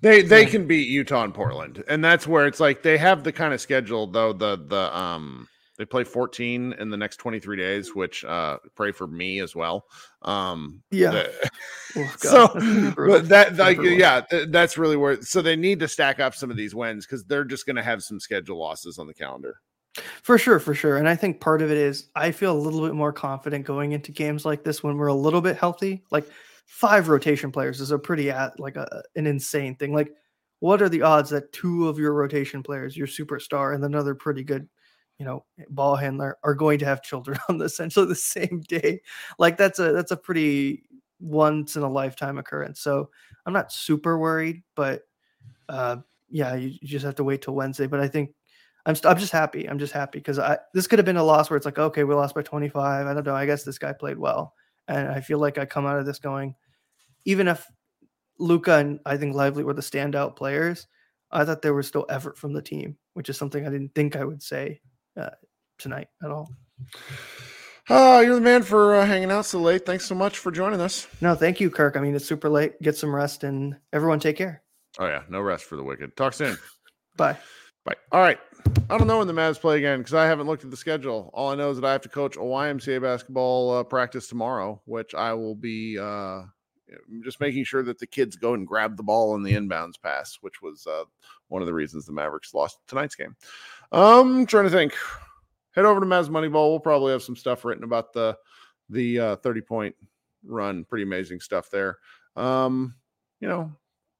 They they Yeah. can beat Utah and Portland, and that's where it's like they have the kind of schedule though. The the um they play 14 in the next 23 days, which uh pray for me as well. Um Yeah. the- oh, so that's gonna be brutal. but that like yeah, that's really where so they need to stack up some of these wins because they're just gonna have some schedule losses on the calendar. For sure, for sure. And I think part of it is I feel a little bit more confident going into games like this when we're a little bit healthy. Like five rotation players is a pretty like a, an insane thing. Like, what are the odds that two of your rotation players, your superstar, and another pretty good, you know, ball handler are going to have children on the, essentially the same day? Like that's a that's a pretty once in a lifetime occurrence. So I'm not super worried, but uh yeah, you, you just have to wait till Wednesday. But I think I'm st- I'm just happy. I'm just happy because I this could have been a loss where it's like, okay, we lost by 25. I don't know. I guess this guy played well, and I feel like I come out of this going, even if Luka and I think Lively were the standout players, I thought there was still effort from the team, which is something I didn't think I would say uh, tonight at all. Oh, you're the man for uh, hanging out so late. Thanks so much for joining us. No, thank you, Kirk. I mean, it's super late. Get some rest, and everyone take care. Oh yeah, no rest for the wicked. Talk soon. Bye. Bye. All right. I don't know when the Mavs play again because I haven't looked at the schedule. All I know is that I have to coach a YMCA basketball uh, practice tomorrow, which I will be uh, just making sure that the kids go and grab the ball in the inbounds pass, which was uh, one of the reasons the Mavericks lost tonight's game. Um, trying to think. Head over to Mavs Moneyball. We'll probably have some stuff written about the the uh, 30 point run. Pretty amazing stuff there. Um, you know,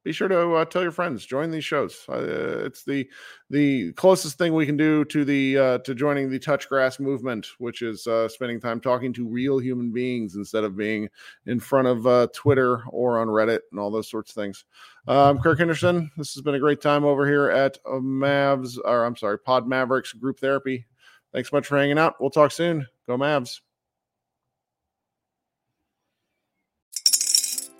be sure to uh, tell your friends join these shows. Uh, it's the the closest thing we can do to the uh, to joining the touch grass movement which is uh, spending time talking to real human beings instead of being in front of uh, twitter or on reddit and all those sorts of things. Um, kirk henderson this has been a great time over here at mavs or i'm sorry pod mavericks group therapy. Thanks so much for hanging out. We'll talk soon. Go mavs